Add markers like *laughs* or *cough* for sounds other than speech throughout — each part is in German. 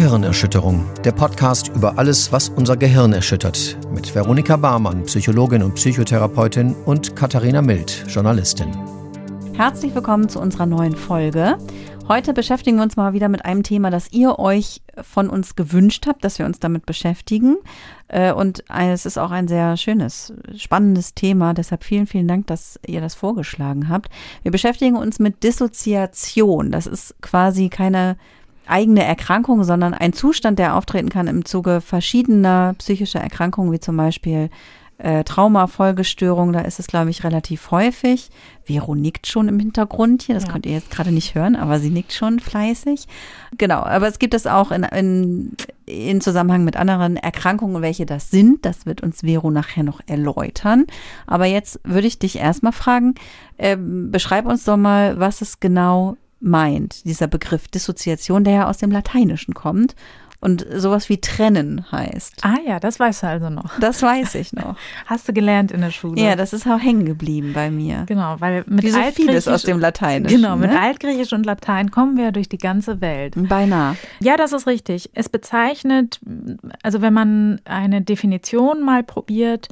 Gehirnerschütterung, der Podcast über alles, was unser Gehirn erschüttert, mit Veronika Barmann, Psychologin und Psychotherapeutin und Katharina Mild, Journalistin. Herzlich willkommen zu unserer neuen Folge. Heute beschäftigen wir uns mal wieder mit einem Thema, das ihr euch von uns gewünscht habt, dass wir uns damit beschäftigen. Äh, und es ist auch ein sehr schönes, spannendes Thema. Deshalb vielen, vielen Dank, dass ihr das vorgeschlagen habt. Wir beschäftigen uns mit Dissoziation. Das ist quasi keine eigene Erkrankung, sondern ein Zustand, der auftreten kann im Zuge verschiedener psychischer Erkrankungen, wie zum Beispiel äh, Traumafolgestörung, da ist es, glaube ich, relativ häufig. Vero nickt schon im Hintergrund hier, das ja. könnt ihr jetzt gerade nicht hören, aber sie nickt schon fleißig. Genau, aber es gibt es auch in, in, in Zusammenhang mit anderen Erkrankungen, welche das sind. Das wird uns Vero nachher noch erläutern. Aber jetzt würde ich dich erstmal fragen, äh, beschreib uns doch mal, was es genau meint, dieser Begriff Dissoziation, der ja aus dem Lateinischen kommt und sowas wie trennen heißt. Ah ja, das weißt du also noch. Das weiß ich noch. *laughs* Hast du gelernt in der Schule? Ja, das ist auch hängen geblieben bei mir. Genau, weil mit wie so vieles aus dem Lateinischen. Genau, mit ne? Altgriechisch und Latein kommen wir durch die ganze Welt. Beinahe. Ja, das ist richtig. Es bezeichnet, also wenn man eine Definition mal probiert,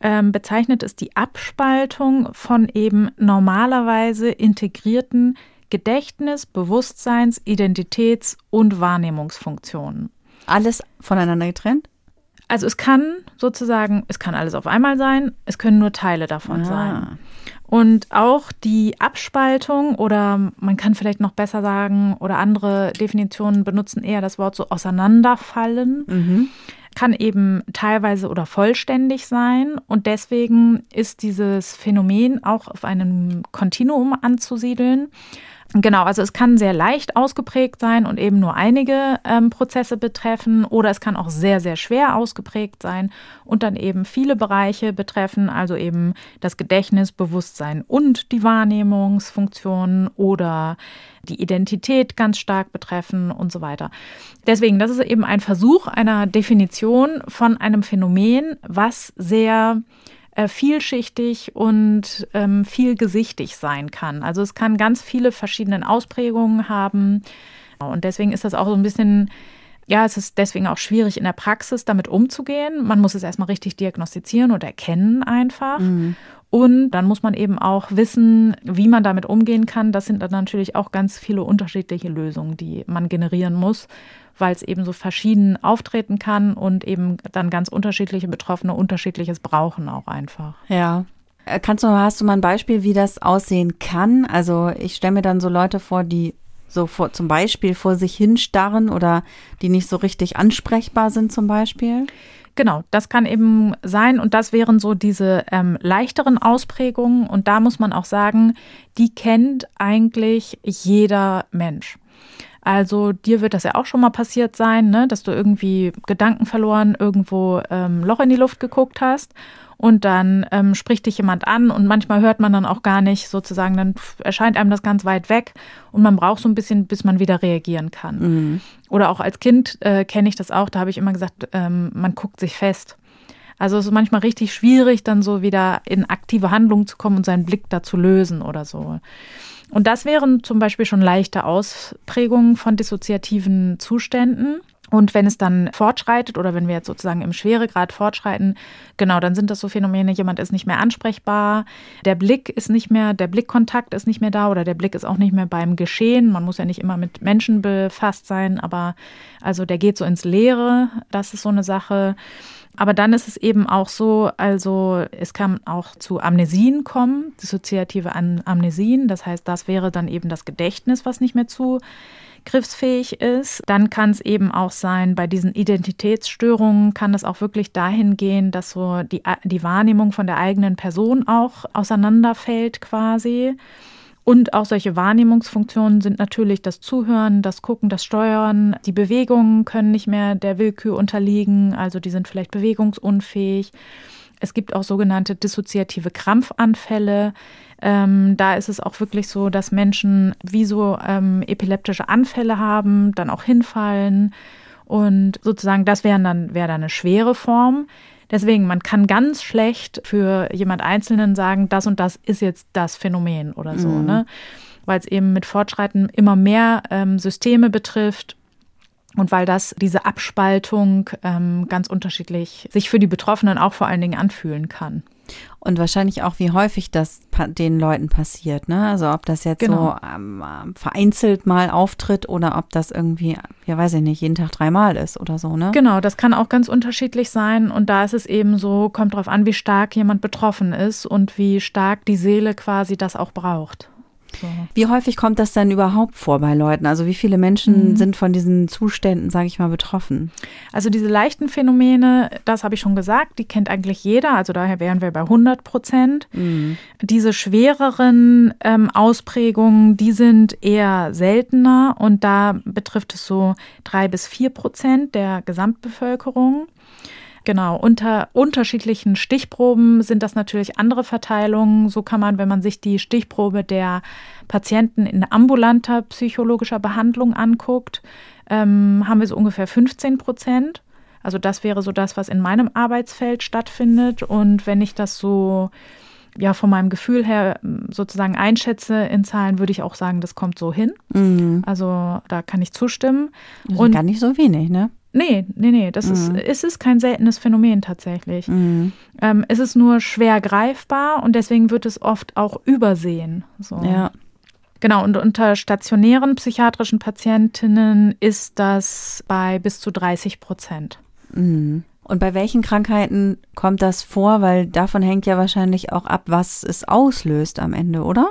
ähm, bezeichnet es die Abspaltung von eben normalerweise integrierten Gedächtnis, Bewusstseins, Identitäts- und Wahrnehmungsfunktionen. Alles voneinander getrennt? Also es kann sozusagen, es kann alles auf einmal sein, es können nur Teile davon ah. sein. Und auch die Abspaltung oder man kann vielleicht noch besser sagen oder andere Definitionen benutzen eher das Wort so auseinanderfallen. Mhm. Kann eben teilweise oder vollständig sein. Und deswegen ist dieses Phänomen auch auf einem Kontinuum anzusiedeln. Genau, also es kann sehr leicht ausgeprägt sein und eben nur einige ähm, Prozesse betreffen oder es kann auch sehr, sehr schwer ausgeprägt sein und dann eben viele Bereiche betreffen, also eben das Gedächtnis, Bewusstsein und die Wahrnehmungsfunktionen oder die Identität ganz stark betreffen und so weiter. Deswegen, das ist eben ein Versuch einer Definition von einem Phänomen, was sehr äh, vielschichtig und ähm, vielgesichtig sein kann. Also es kann ganz viele verschiedene Ausprägungen haben. Und deswegen ist das auch so ein bisschen ja, es ist deswegen auch schwierig in der Praxis damit umzugehen. Man muss es erstmal richtig diagnostizieren und erkennen einfach. Mhm. Und dann muss man eben auch wissen, wie man damit umgehen kann. Das sind dann natürlich auch ganz viele unterschiedliche Lösungen, die man generieren muss, weil es eben so verschieden auftreten kann und eben dann ganz unterschiedliche Betroffene unterschiedliches brauchen auch einfach. Ja. Äh, kannst du, hast du mal ein Beispiel, wie das aussehen kann? Also ich stelle mir dann so Leute vor, die so vor, zum Beispiel vor sich hinstarren oder die nicht so richtig ansprechbar sind zum Beispiel? Genau, das kann eben sein und das wären so diese ähm, leichteren Ausprägungen und da muss man auch sagen, die kennt eigentlich jeder Mensch. Also dir wird das ja auch schon mal passiert sein, ne, dass du irgendwie Gedanken verloren irgendwo ähm, Loch in die Luft geguckt hast und dann ähm, spricht dich jemand an und manchmal hört man dann auch gar nicht sozusagen, dann erscheint einem das ganz weit weg und man braucht so ein bisschen, bis man wieder reagieren kann. Mhm. Oder auch als Kind äh, kenne ich das auch, da habe ich immer gesagt, ähm, man guckt sich fest. Also es ist manchmal richtig schwierig, dann so wieder in aktive Handlung zu kommen und seinen Blick da zu lösen oder so. Und das wären zum Beispiel schon leichte Ausprägungen von dissoziativen Zuständen. Und wenn es dann fortschreitet oder wenn wir jetzt sozusagen im Schweregrad fortschreiten, genau, dann sind das so Phänomene, jemand ist nicht mehr ansprechbar, der Blick ist nicht mehr, der Blickkontakt ist nicht mehr da oder der Blick ist auch nicht mehr beim Geschehen. Man muss ja nicht immer mit Menschen befasst sein, aber also der geht so ins Leere, das ist so eine Sache. Aber dann ist es eben auch so, also es kann auch zu Amnesien kommen, dissoziative Amnesien. Das heißt, das wäre dann eben das Gedächtnis, was nicht mehr zugriffsfähig ist. Dann kann es eben auch sein, bei diesen Identitätsstörungen kann es auch wirklich dahin gehen, dass so die, die Wahrnehmung von der eigenen Person auch auseinanderfällt quasi. Und auch solche Wahrnehmungsfunktionen sind natürlich das Zuhören, das Gucken, das Steuern. Die Bewegungen können nicht mehr der Willkür unterliegen, also die sind vielleicht bewegungsunfähig. Es gibt auch sogenannte dissoziative Krampfanfälle. Ähm, da ist es auch wirklich so, dass Menschen wie so ähm, epileptische Anfälle haben, dann auch hinfallen. Und sozusagen, das wäre dann, wär dann eine schwere Form. Deswegen, man kann ganz schlecht für jemand Einzelnen sagen, das und das ist jetzt das Phänomen oder so, mhm. ne? Weil es eben mit Fortschreiten immer mehr ähm, Systeme betrifft und weil das diese Abspaltung ähm, ganz unterschiedlich sich für die Betroffenen auch vor allen Dingen anfühlen kann. Und wahrscheinlich auch, wie häufig das den Leuten passiert, ne? Also ob das jetzt genau. so ähm, vereinzelt mal auftritt oder ob das irgendwie, ja weiß ich nicht, jeden Tag dreimal ist oder so, ne? Genau, das kann auch ganz unterschiedlich sein. Und da ist es eben so, kommt drauf an, wie stark jemand betroffen ist und wie stark die Seele quasi das auch braucht. So. Wie häufig kommt das denn überhaupt vor bei Leuten? Also wie viele Menschen mhm. sind von diesen Zuständen, sage ich mal, betroffen? Also diese leichten Phänomene, das habe ich schon gesagt, die kennt eigentlich jeder. Also daher wären wir bei 100 Prozent. Mhm. Diese schwereren ähm, Ausprägungen, die sind eher seltener und da betrifft es so drei bis vier Prozent der Gesamtbevölkerung. Genau, unter unterschiedlichen Stichproben sind das natürlich andere Verteilungen. So kann man, wenn man sich die Stichprobe der Patienten in ambulanter psychologischer Behandlung anguckt, ähm, haben wir so ungefähr 15 Prozent. Also das wäre so das, was in meinem Arbeitsfeld stattfindet. Und wenn ich das so ja von meinem Gefühl her sozusagen einschätze in Zahlen, würde ich auch sagen, das kommt so hin. Mhm. Also da kann ich zustimmen. Und gar nicht so wenig, ne? Nee, nee, nee. Das mhm. ist, es ist kein seltenes Phänomen tatsächlich. Mhm. Ähm, es ist nur schwer greifbar und deswegen wird es oft auch übersehen. So. Ja. Genau, und unter stationären psychiatrischen Patientinnen ist das bei bis zu 30 Prozent. Mhm. Und bei welchen Krankheiten kommt das vor? Weil davon hängt ja wahrscheinlich auch ab, was es auslöst am Ende, oder?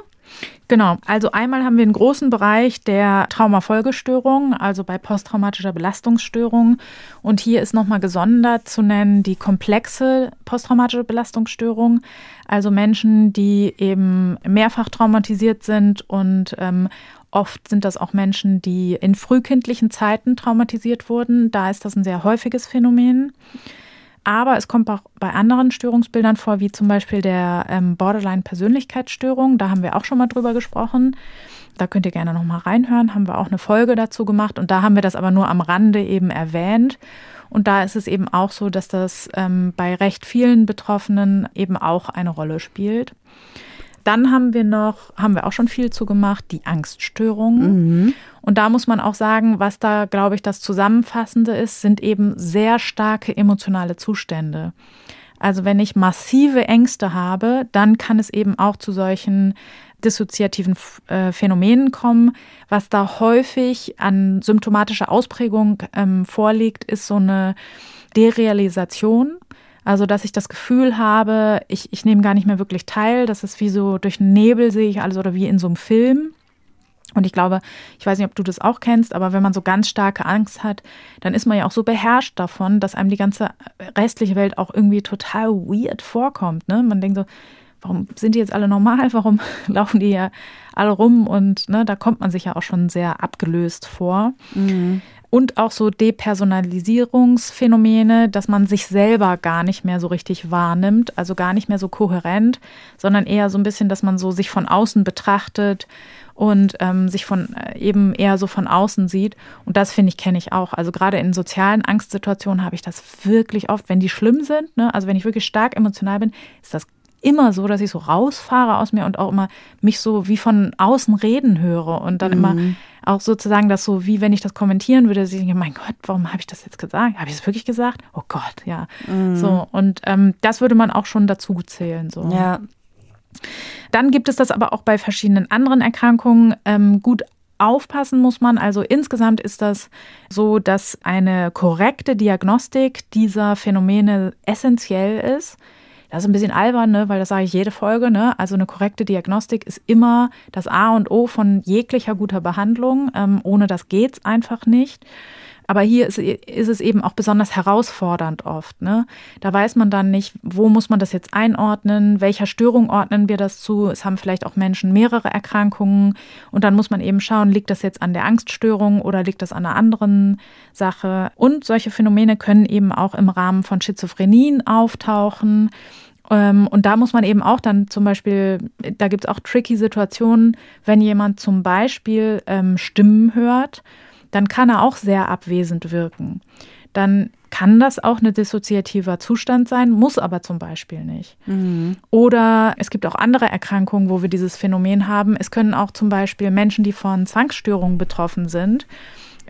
Genau, also einmal haben wir einen großen Bereich der Traumafolgestörungen, also bei posttraumatischer Belastungsstörung. Und hier ist nochmal gesondert zu nennen die komplexe posttraumatische Belastungsstörung, also Menschen, die eben mehrfach traumatisiert sind und ähm, Oft sind das auch Menschen, die in frühkindlichen Zeiten traumatisiert wurden. Da ist das ein sehr häufiges Phänomen. Aber es kommt auch bei anderen Störungsbildern vor, wie zum Beispiel der ähm, Borderline-Persönlichkeitsstörung. Da haben wir auch schon mal drüber gesprochen. Da könnt ihr gerne noch mal reinhören. Haben wir auch eine Folge dazu gemacht. Und da haben wir das aber nur am Rande eben erwähnt. Und da ist es eben auch so, dass das ähm, bei recht vielen Betroffenen eben auch eine Rolle spielt. Dann haben wir noch, haben wir auch schon viel zu gemacht, die Angststörungen. Mhm. Und da muss man auch sagen, was da, glaube ich, das Zusammenfassende ist, sind eben sehr starke emotionale Zustände. Also wenn ich massive Ängste habe, dann kann es eben auch zu solchen dissoziativen äh, Phänomenen kommen. Was da häufig an symptomatischer Ausprägung ähm, vorliegt, ist so eine Derealisation. Also, dass ich das Gefühl habe, ich, ich nehme gar nicht mehr wirklich teil. Das ist wie so durch den Nebel sehe ich alles oder wie in so einem Film. Und ich glaube, ich weiß nicht, ob du das auch kennst, aber wenn man so ganz starke Angst hat, dann ist man ja auch so beherrscht davon, dass einem die ganze restliche Welt auch irgendwie total weird vorkommt. Ne? Man denkt so, warum sind die jetzt alle normal? *laughs* Warum *laughs* laufen die ja alle rum? Und ne, da kommt man sich ja auch schon sehr abgelöst vor. Mhm und auch so Depersonalisierungsphänomene, dass man sich selber gar nicht mehr so richtig wahrnimmt, also gar nicht mehr so kohärent, sondern eher so ein bisschen, dass man so sich von außen betrachtet und ähm, sich von äh, eben eher so von außen sieht. Und das finde ich, kenne ich auch. Also gerade in sozialen Angstsituationen habe ich das wirklich oft, wenn die schlimm sind, ne? also wenn ich wirklich stark emotional bin, ist das immer so, dass ich so rausfahre aus mir und auch immer mich so wie von außen reden höre und dann mhm. immer auch sozusagen das so, wie wenn ich das kommentieren würde, dass ich denke, mein Gott, warum habe ich das jetzt gesagt? Habe ich es wirklich gesagt? Oh Gott, ja. Mhm. So, und ähm, das würde man auch schon dazu zählen. So. Ja. Dann gibt es das aber auch bei verschiedenen anderen Erkrankungen. Ähm, gut aufpassen muss man. Also insgesamt ist das so, dass eine korrekte Diagnostik dieser Phänomene essentiell ist. Das ist ein bisschen albern, ne? weil das sage ich jede Folge. Ne? Also eine korrekte Diagnostik ist immer das A und O von jeglicher guter Behandlung. Ähm, ohne das geht es einfach nicht. Aber hier ist, ist, es eben auch besonders herausfordernd oft. Ne? Da weiß man dann nicht, wo muss man das jetzt einordnen, welcher Störung ordnen wir das zu. Es haben vielleicht auch Menschen mehrere Erkrankungen und dann muss man eben schauen, liegt das jetzt an der Angststörung oder liegt das an einer anderen Sache. Und solche Phänomene können eben auch im Rahmen von Schizophrenien auftauchen. Ähm, und da muss man eben auch dann zum Beispiel, da gibt es auch tricky Situationen, wenn jemand zum Beispiel ähm, Stimmen hört dann kann er auch sehr abwesend wirken. Dann kann das auch ein dissoziativer Zustand sein, muss aber zum Beispiel nicht. Mhm. Oder es gibt auch andere Erkrankungen, wo wir dieses Phänomen haben. Es können auch zum Beispiel Menschen, die von Zwangsstörungen betroffen sind,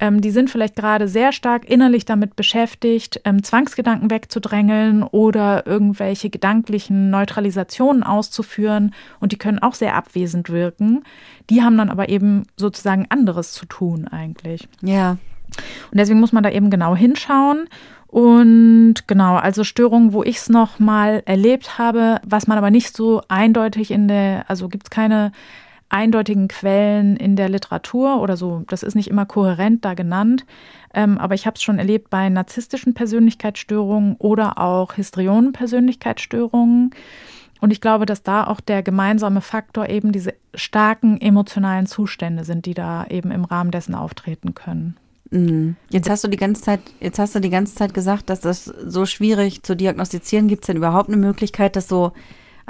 Ähm, die sind vielleicht gerade sehr stark innerlich damit beschäftigt, ähm, Zwangsgedanken wegzudrängeln oder irgendwelche gedanklichen Neutralisationen auszuführen und die können auch sehr abwesend wirken. Die haben dann aber eben sozusagen anderes zu tun eigentlich. Ja. Und deswegen muss man da eben genau hinschauen. Und genau, also Störungen, wo ich es noch mal erlebt habe, was man aber nicht so eindeutig in der, also gibt es keine eindeutigen Quellen in der Literatur oder so. Das ist nicht immer kohärent da genannt. Ähm, aber ich habe es schon erlebt bei narzisstischen Persönlichkeitsstörungen oder auch Histrionen-Persönlichkeitsstörungen. Und ich glaube, dass da auch der gemeinsame Faktor eben diese starken emotionalen Zustände sind, die da eben im Rahmen dessen auftreten können. Mhm. Jetzt hast du die ganze Zeit, jetzt hast du die ganze Zeit gesagt, dass das so schwierig zu diagnostizieren. Gibt es denn überhaupt eine Möglichkeit, das so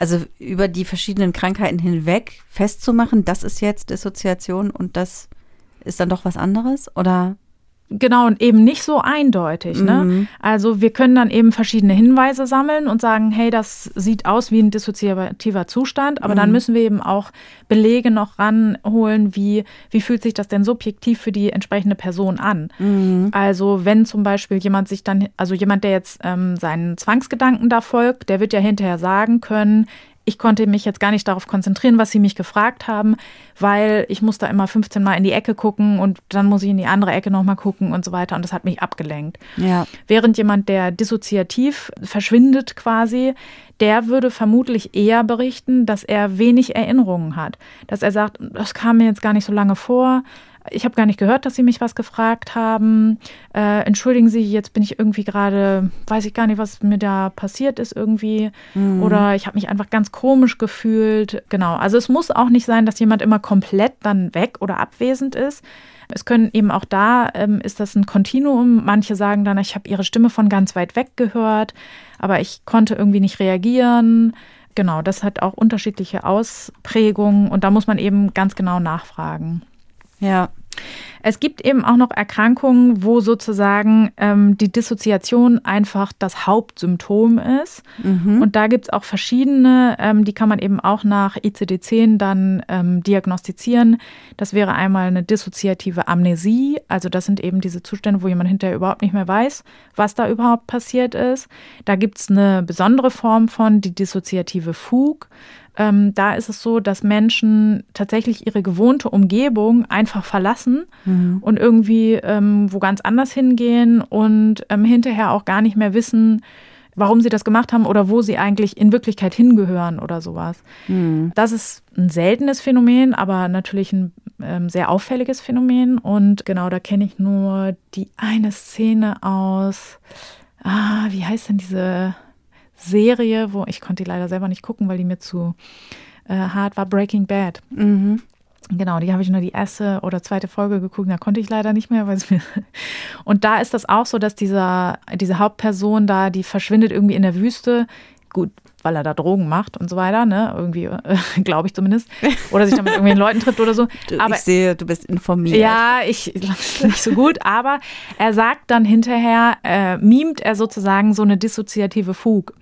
also über die verschiedenen Krankheiten hinweg festzumachen, das ist jetzt Dissoziation und das ist dann doch was anderes? Oder Genau, und eben nicht so eindeutig. Ne? Mhm. Also wir können dann eben verschiedene Hinweise sammeln und sagen, hey, das sieht aus wie ein dissoziativer Zustand, aber mhm. dann müssen wir eben auch Belege noch ranholen, wie, wie fühlt sich das denn subjektiv für die entsprechende Person an. Mhm. Also wenn zum Beispiel jemand sich dann, also jemand, der jetzt ähm, seinen Zwangsgedanken da folgt, der wird ja hinterher sagen können, ich konnte mich jetzt gar nicht darauf konzentrieren, was sie mich gefragt haben, weil ich musste immer 15 Mal in die Ecke gucken und dann muss ich in die andere Ecke nochmal gucken und so weiter. Und das hat mich abgelenkt. Ja. Während jemand, der dissoziativ verschwindet quasi, der würde vermutlich eher berichten, dass er wenig Erinnerungen hat. Dass er sagt, das kam mir jetzt gar nicht so lange vor ich habe gar nicht gehört, dass Sie mich was gefragt haben. Äh, entschuldigen Sie, jetzt bin ich irgendwie gerade, weiß ich gar nicht, was mir da passiert ist irgendwie. Mhm. Oder ich habe mich einfach ganz komisch gefühlt. Genau. Also es muss auch nicht sein, dass jemand immer komplett dann weg oder abwesend ist. Es können eben auch da, ähm, ist das ein Kontinuum. Manche sagen dann, ich habe ihre Stimme von ganz weit weg gehört, aber ich konnte irgendwie nicht reagieren. Genau, das hat auch unterschiedliche Ausprägungen und da muss man eben ganz genau nachfragen. Ja. Es gibt eben auch noch Erkrankungen, wo sozusagen ähm, die Dissoziation einfach das Hauptsymptom ist. Mhm. Und da gibt es auch verschiedene, ähm, die kann man eben auch nach ICD-10 dann ähm, diagnostizieren. Das wäre einmal eine dissoziative Amnesie. Also das sind eben diese Zustände, wo jemand hinterher überhaupt nicht mehr weiß, was da überhaupt passiert ist. Da gibt es eine besondere Form von, die dissoziative Fug. Ähm, da ist es so, dass Menschen tatsächlich ihre gewohnte Umgebung einfach verlassen mhm. und irgendwie ähm, wo ganz anders hingehen und ähm, hinterher auch gar nicht mehr wissen, warum sie das gemacht haben oder wo sie eigentlich in Wirklichkeit hingehören oder sowas. Mhm. Das ist ein seltenes Phänomen, aber natürlich ein ähm, sehr auffälliges Phänomen. Und genau, da kenne ich nur die eine Szene aus. Ah, wie heißt denn diese Serie, wo ich konnte die leider selber nicht gucken, weil die mir zu äh, hart war, Breaking Bad. Mhm. Genau, die habe ich nur die erste oder zweite Folge geguckt, da konnte ich leider nicht mehr. Weil es mir *laughs* und da ist das auch so, dass dieser, diese Hauptperson da, die verschwindet irgendwie in der Wüste. Gut, weil er da Drogen macht und so weiter, ne? Irgendwie, äh, *laughs* glaube ich zumindest. Oder sich da mit irgendwelchen Leuten trifft oder so. *laughs* Du, aber, ich sehe, du bist informiert. Ja, ich *laughs* nicht so gut, aber er sagt dann hinterher, äh, mimt er sozusagen so eine dissoziative Fug.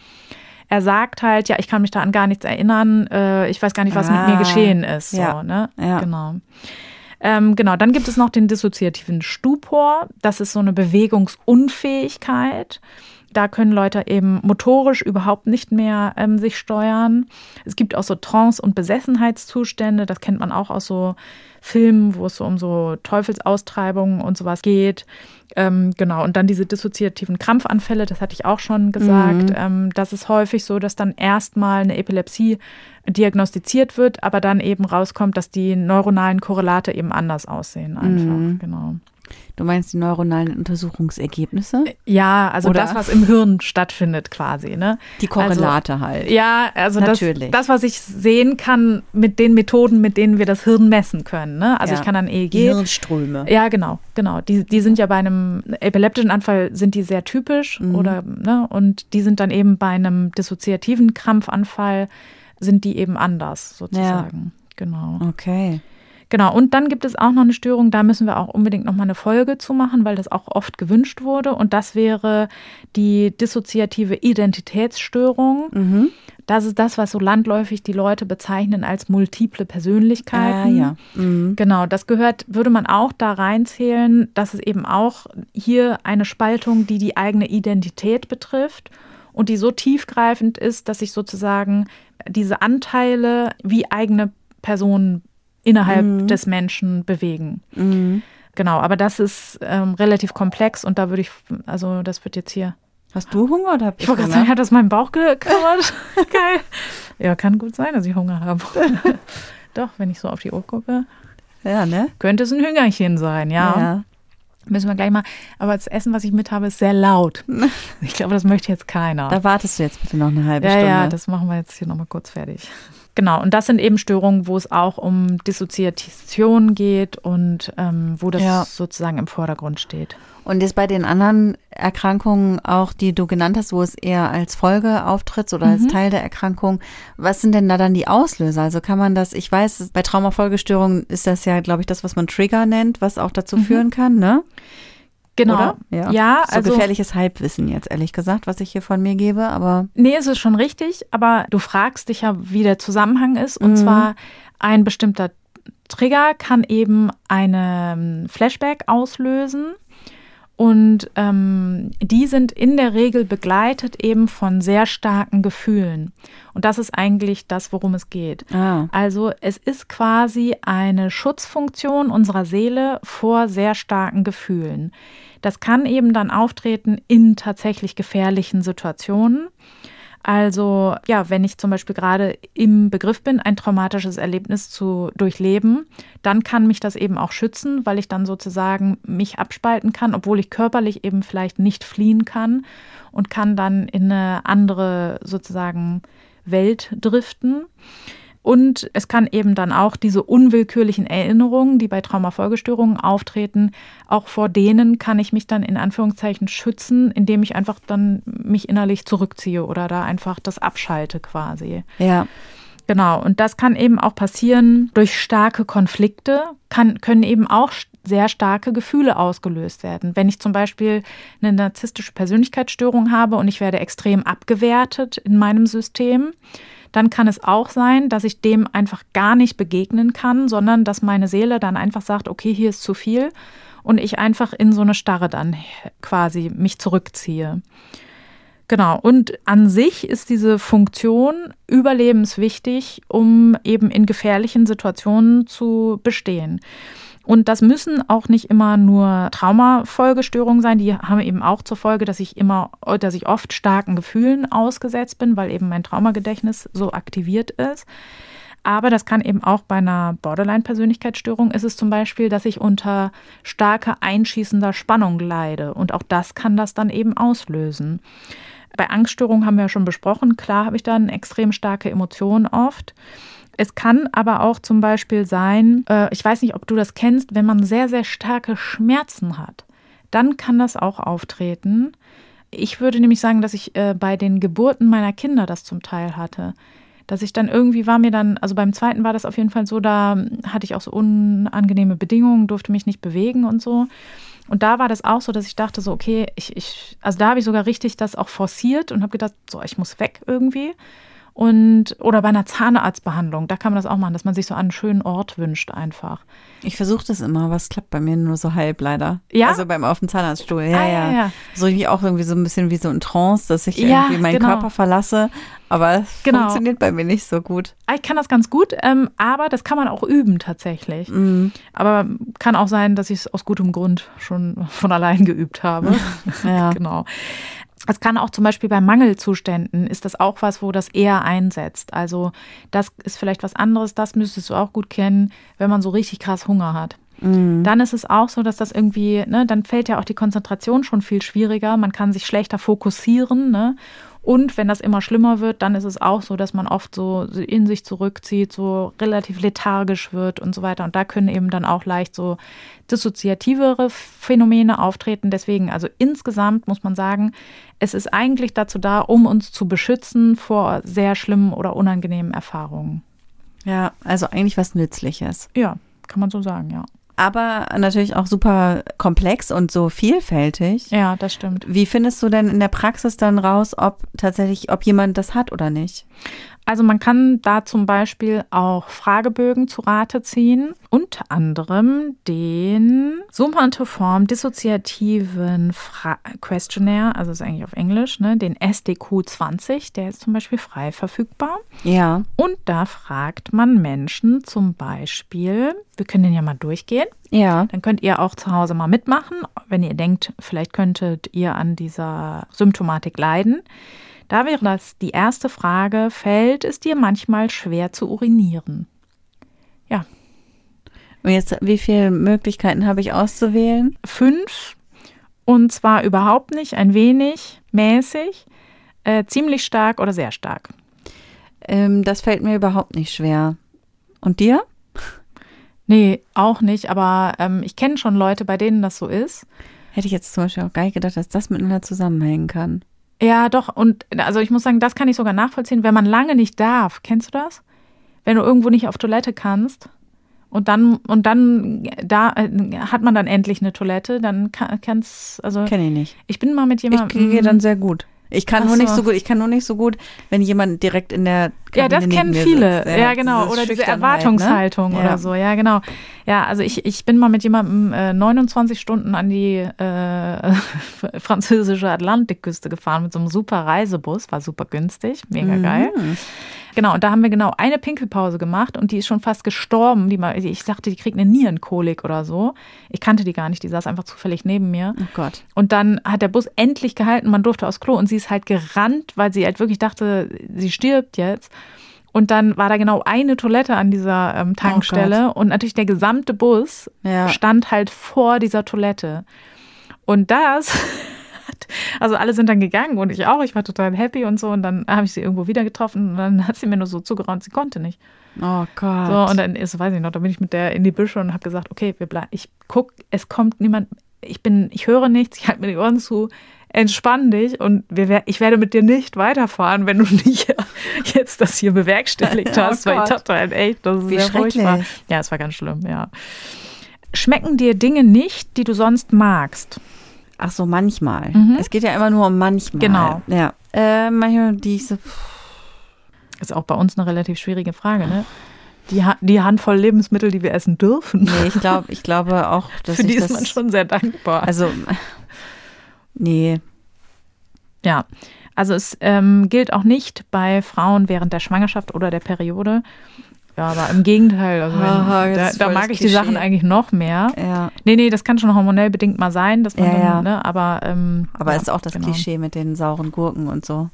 Er sagt halt, ja, ich kann mich da an gar nichts erinnern, äh, ich weiß gar nicht, was ah, mit mir ah, geschehen ist. So, ja, ne? Ja. Genau. Ähm, genau, dann gibt es noch den dissoziativen Stupor. Das ist so eine Bewegungsunfähigkeit. Da können Leute eben motorisch überhaupt nicht mehr ähm, sich steuern. Es gibt auch so Trance- und Besessenheitszustände. Das kennt man auch aus so Filmen, wo es so um so Teufelsaustreibungen und sowas geht. Ähm, genau, und dann diese dissoziativen Krampfanfälle, das hatte ich auch schon gesagt. Mhm. Ähm, das ist häufig so, dass dann erstmal eine Epilepsie diagnostiziert wird, aber dann eben rauskommt, dass die neuronalen Korrelate eben anders aussehen einfach. Mhm. Genau. Du meinst die neuronalen Untersuchungsergebnisse? Ja, also Oder? das, was im Hirn stattfindet quasi. Ne? Die Korrelate also, halt. Ja, also Natürlich. Das, das, was ich sehen kann mit den Methoden, mit denen wir das Hirn messen können. Ne? Also ja. ich kann dann EEG. Die Hirnströme. Ja, genau, genau. Die, die sind ja bei einem epileptischen Anfall sind die sehr typisch mhm. oder ne? und die sind dann eben bei einem dissoziativen Krampfanfall sind die eben anders sozusagen. Ja. Genau. Okay. Genau, und dann gibt es auch noch eine Störung, da müssen wir auch unbedingt noch mal eine Folge zu machen, weil das auch oft gewünscht wurde. Und das wäre die dissoziative Identitätsstörung. Mhm. Das ist das, was so landläufig die Leute bezeichnen als multiple Persönlichkeiten. Ah, ja. Mhm. Genau, das gehört, würde man auch da reinzählen, dass es eben auch hier eine Spaltung, die die eigene Identität betrifft und die so tiefgreifend ist, dass sich sozusagen diese Anteile wie eigene Personen innerhalb Mhm. des Menschen bewegen. Mhm. Genau, aber das ist ähm, relativ komplex und da würde ich, also das wird jetzt hier. Hast du Hunger oder hab Ich wollte gerade sagen, hat das meinen Bauch gekauert? *laughs* Geil. Ja, kann gut sein, dass ich Hunger habe. *laughs* Doch, wenn ich so auf die Uhr gucke, Ja, ne? könnte es ein Hüngerchen sein, ja. ja. Müssen wir gleich mal. Aber das Essen, was ich mit habe, ist sehr laut. *laughs* Ich glaube, das möchte jetzt keiner. Da wartest du jetzt bitte noch eine halbe ja, Stunde. ja, das machen wir jetzt hier nochmal kurz fertig. Genau, und das sind eben Störungen, wo es auch um Dissoziation geht und ähm, wo das Ja. sozusagen im Vordergrund steht. Und jetzt bei den anderen Erkrankungen auch, die du genannt hast, wo es eher als Folge auftritt oder Mhm. als Teil der Erkrankung, was sind denn da dann die Auslöser? Also kann man das, ich weiß, bei Traumafolgestörungen ist das ja, glaube ich, das, was man Trigger nennt, was auch dazu führen kann, ne? Genau. Oder? Ja. ja so also. gefährliches Halbwissen jetzt, ehrlich gesagt, was ich hier von mir gebe, aber Nee, es ist schon richtig, aber du fragst dich ja, wie der Zusammenhang ist. Und Mhm. zwar ein bestimmter Trigger kann eben eine Flashback auslösen. Und ähm, die sind in der Regel begleitet eben von sehr starken Gefühlen. Und das ist eigentlich das, worum es geht. ah, Also es ist quasi eine Schutzfunktion unserer Seele vor sehr starken Gefühlen. Das kann eben dann auftreten in tatsächlich gefährlichen Situationen. Also ja, wenn ich zum Beispiel gerade im Begriff bin, ein traumatisches Erlebnis zu durchleben, dann kann mich das eben auch schützen, weil ich dann sozusagen mich abspalten kann, obwohl ich körperlich eben vielleicht nicht fliehen kann und kann dann in eine andere sozusagen Welt driften. Und es kann eben dann auch diese unwillkürlichen Erinnerungen, die bei Traumafolgestörungen auftreten, auch vor denen kann ich mich dann in Anführungszeichen schützen, indem ich einfach dann mich innerlich zurückziehe oder da einfach das abschalte quasi. ja. Genau, und das kann eben auch passieren durch starke Konflikte, kann, können eben auch sehr starke Gefühle ausgelöst werden. Wenn ich zum Beispiel eine narzisstische Persönlichkeitsstörung habe und ich werde extrem abgewertet in meinem System, dann kann es auch sein, dass ich dem einfach gar nicht begegnen kann, sondern dass meine Seele dann einfach sagt, okay, hier ist zu viel und ich einfach in so eine Starre dann quasi mich zurückziehe. Genau, und an sich ist diese Funktion überlebenswichtig, um eben in gefährlichen Situationen zu bestehen. Und das müssen auch nicht immer nur Traumafolgestörungen sein, die haben eben auch zur Folge, dass ich immer, dass ich oft starken Gefühlen ausgesetzt bin, weil eben mein Traumagedächtnis so aktiviert ist. Aber das kann eben auch bei einer Borderline-Persönlichkeitsstörung ist es zum Beispiel, dass ich unter starker einschießender Spannung leide. Und auch das kann das dann eben auslösen. Bei Angststörungen haben wir ja schon besprochen, klar habe ich dann extrem starke Emotionen oft. Es kann aber auch zum Beispiel sein, äh, ich weiß nicht, ob du das kennst, wenn man sehr, sehr starke Schmerzen hat, dann kann das auch auftreten. Ich würde nämlich sagen, dass ich äh, bei den Geburten meiner Kinder das zum Teil hatte. Dass ich dann irgendwie war mir dann, also beim zweiten war das auf jeden Fall so, da hatte ich auch so unangenehme Bedingungen, durfte mich nicht bewegen und so. Und da war das auch so, dass ich dachte so, okay, ich, ich also da habe ich sogar richtig das auch forciert und habe gedacht, so, ich muss weg irgendwie. Und, oder bei einer Zahnarztbehandlung, da kann man das auch machen, dass man sich so einen schönen Ort wünscht einfach. Ich versuche das immer, aber es klappt bei mir nur so halb leider. Ja? Also beim auf dem Zahnarztstuhl. Ja, Ah, ja, ja. So wie auch irgendwie so ein bisschen wie so ein Trance, dass ich Ja, irgendwie meinen genau. Körper verlasse. Aber es Genau. funktioniert bei mir nicht so gut. Ah, Ich kann das ganz gut, ähm, aber das kann man auch üben tatsächlich. Mhm. Aber kann auch sein, dass ich es aus gutem Grund schon von allein geübt habe. *laughs* Ja. *laughs* genau. Es kann auch zum Beispiel bei Mangelzuständen ist das auch was, wo das eher einsetzt. Also das ist vielleicht was anderes, das müsstest du auch gut kennen, wenn man so richtig krass Hunger hat. Mhm. Dann ist es auch so, dass das irgendwie, ne, dann fällt ja auch die Konzentration schon viel schwieriger. Man kann sich schlechter fokussieren, ne? Und wenn das immer schlimmer wird, dann ist es auch so, dass man oft so in sich zurückzieht, so relativ lethargisch wird und so weiter. Und da können eben dann auch leicht so dissoziativere Phänomene auftreten. Deswegen, also insgesamt muss man sagen, es ist eigentlich dazu da, um uns zu beschützen vor sehr schlimmen oder unangenehmen Erfahrungen. Ja, also eigentlich was Nützliches. Ja, kann man so sagen, ja. Aber natürlich auch super komplex und so vielfältig. Ja, das stimmt. Wie findest du denn in der Praxis dann raus, ob tatsächlich, ob jemand das hat oder nicht? Also man kann da zum Beispiel auch Fragebögen zu Rate ziehen, unter anderem den Summantiform dissoziativen Fra Questionnaire, also ist eigentlich auf Englisch, ne, den SDQ 20, der ist zum Beispiel frei verfügbar. Ja. Und da fragt man Menschen zum Beispiel, wir können den ja mal durchgehen. Ja. Dann könnt ihr auch zu Hause mal mitmachen, wenn ihr denkt, vielleicht könntet ihr an dieser Symptomatik leiden. Da wäre das die erste Frage, fällt es dir manchmal schwer zu urinieren? Ja. Und jetzt, wie viele Möglichkeiten habe ich auszuwählen? Fünf. Und zwar überhaupt nicht, ein wenig, mäßig, äh, ziemlich stark oder sehr stark. Ähm, das fällt mir überhaupt nicht schwer. Und dir? Nee, auch nicht, aber ähm, ich kenne schon Leute, bei denen das so ist. Hätte ich jetzt zum Beispiel auch gar nicht gedacht, dass das miteinander zusammenhängen kann. Ja, doch. Und also ich muss sagen, das kann ich sogar nachvollziehen, wenn man lange nicht darf. Kennst du das? Wenn du irgendwo nicht auf Toilette kannst und dann und dann da äh, hat man dann endlich eine Toilette, dann kann, kannst also Kenne ich nicht. ich bin mal mit Ich jemandem gehe dann sehr gut. Ich kann Ach nur nicht so. so gut. Ich kann nur nicht so gut, wenn jemand direkt in der Ja, das Kabine kennen viele. sitzt. Ja, genau. Oder diese Schüchternheit, Erwartungshaltung ne? oder Ja. so. Ja, genau. Ja, also ich, ich bin mal mit jemandem äh, 29 Stunden an die äh, *laughs* französische Atlantikküste gefahren mit so einem super Reisebus. War super günstig. Mega geil. Genau, und da haben wir genau eine Pinkelpause gemacht und die ist schon fast gestorben. Die mal, ich dachte, die kriegt eine Nierenkolik oder so. Ich kannte die gar nicht, die saß einfach zufällig neben mir. Oh Gott. Und dann hat der Bus endlich gehalten, man durfte aufs Klo und sie ist halt gerannt, weil sie halt wirklich dachte, sie stirbt jetzt. Und dann war da genau eine Toilette an dieser ähm, Tankstelle und natürlich der gesamte Bus Ja. stand halt vor dieser Toilette. Und das, *laughs* hat- also alle sind dann gegangen und ich auch, ich war total happy und so. Und dann habe ich sie irgendwo wieder getroffen und dann *laughs* hat sie mir nur so zugeraunt, sie konnte nicht. Oh Gott. So, und dann ist, weiß ich noch, da bin ich mit der in die Büsche und habe gesagt, okay, wir bleiben, ich guck, es kommt niemand, ich bin, ich höre nichts, ich halte mir die Ohren zu, entspann dich und wir, ich werde mit dir nicht weiterfahren, wenn du nicht *laughs* jetzt das hier bewerkstelligt *laughs* Oh hast, weil ich dachte halt echt, das ist Wie sehr furchtbar. schrecklich. Ja, es war ganz schlimm, ja. Schmecken dir Dinge nicht, die du sonst magst? Ach so, manchmal. Mhm. Es geht ja immer nur um manchmal. Genau. Ja. Äh, manchmal diese. Ist auch bei uns eine relativ schwierige Frage, ne? Die, Ha- die Handvoll Lebensmittel, die wir essen dürfen. Nee, ich glaube, ich glaube auch, *laughs* dass Für ich die ist man schon sehr dankbar. Also, nee. Ja, also es ähm, gilt auch nicht bei Frauen während der Schwangerschaft oder der Periode. Ja, aber im Gegenteil, also das da, da mag ich die Klischee. Sachen eigentlich noch mehr. Ja. Nee, nee, das kann schon hormonell bedingt mal sein, dass man Ja, dann, ja. ne, aber ähm, Aber ja, ist auch das genau. Klischee mit den sauren Gurken und so.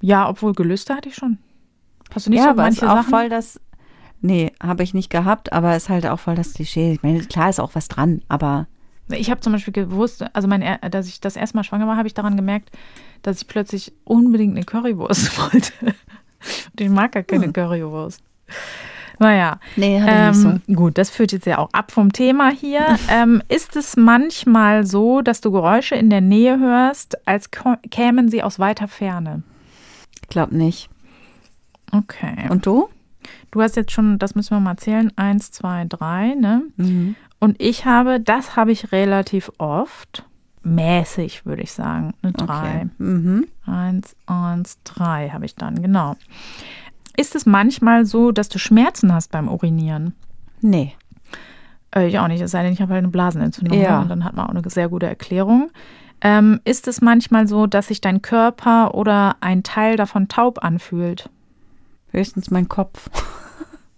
Ja, obwohl Gelüste hatte ich schon. Hast du nicht ja, so aber manche ist auch Sachen? voll das. Nee, habe ich nicht gehabt, aber ist halt auch voll das Klischee. Ich meine, klar ist auch was dran, aber Ich habe zum Beispiel gewusst, also mein, dass ich das erste Mal schwanger war, habe ich daran gemerkt, dass ich plötzlich unbedingt eine Currywurst *laughs* wollte. Und ich mag gar keine Hm. Currywurst. *laughs* Naja, nee, hatte ich nicht Ähm, gut, das führt jetzt ja auch ab vom Thema hier. *laughs* ähm, ist es manchmal so, dass du Geräusche in der Nähe hörst, als kämen sie aus weiter Ferne? so. Ich glaube nicht. Okay. Und du? du hast jetzt schon, das müssen wir mal zählen, eins, zwei, drei, ne? Mhm. Und ich habe, das habe ich relativ oft, mäßig würde ich sagen, eine drei. Okay. Mhm. Eins, eins, drei habe ich dann, genau. Ist es manchmal so, dass du Schmerzen hast beim Urinieren? Nee. Äh, ich auch nicht, es sei denn, ich habe halt eine Blasenentzündung. Ja. ne? Und dann hat man auch eine sehr gute Erklärung. Ähm, ist es manchmal so, dass sich dein Körper oder ein Teil davon taub anfühlt? Höchstens mein Kopf. *laughs*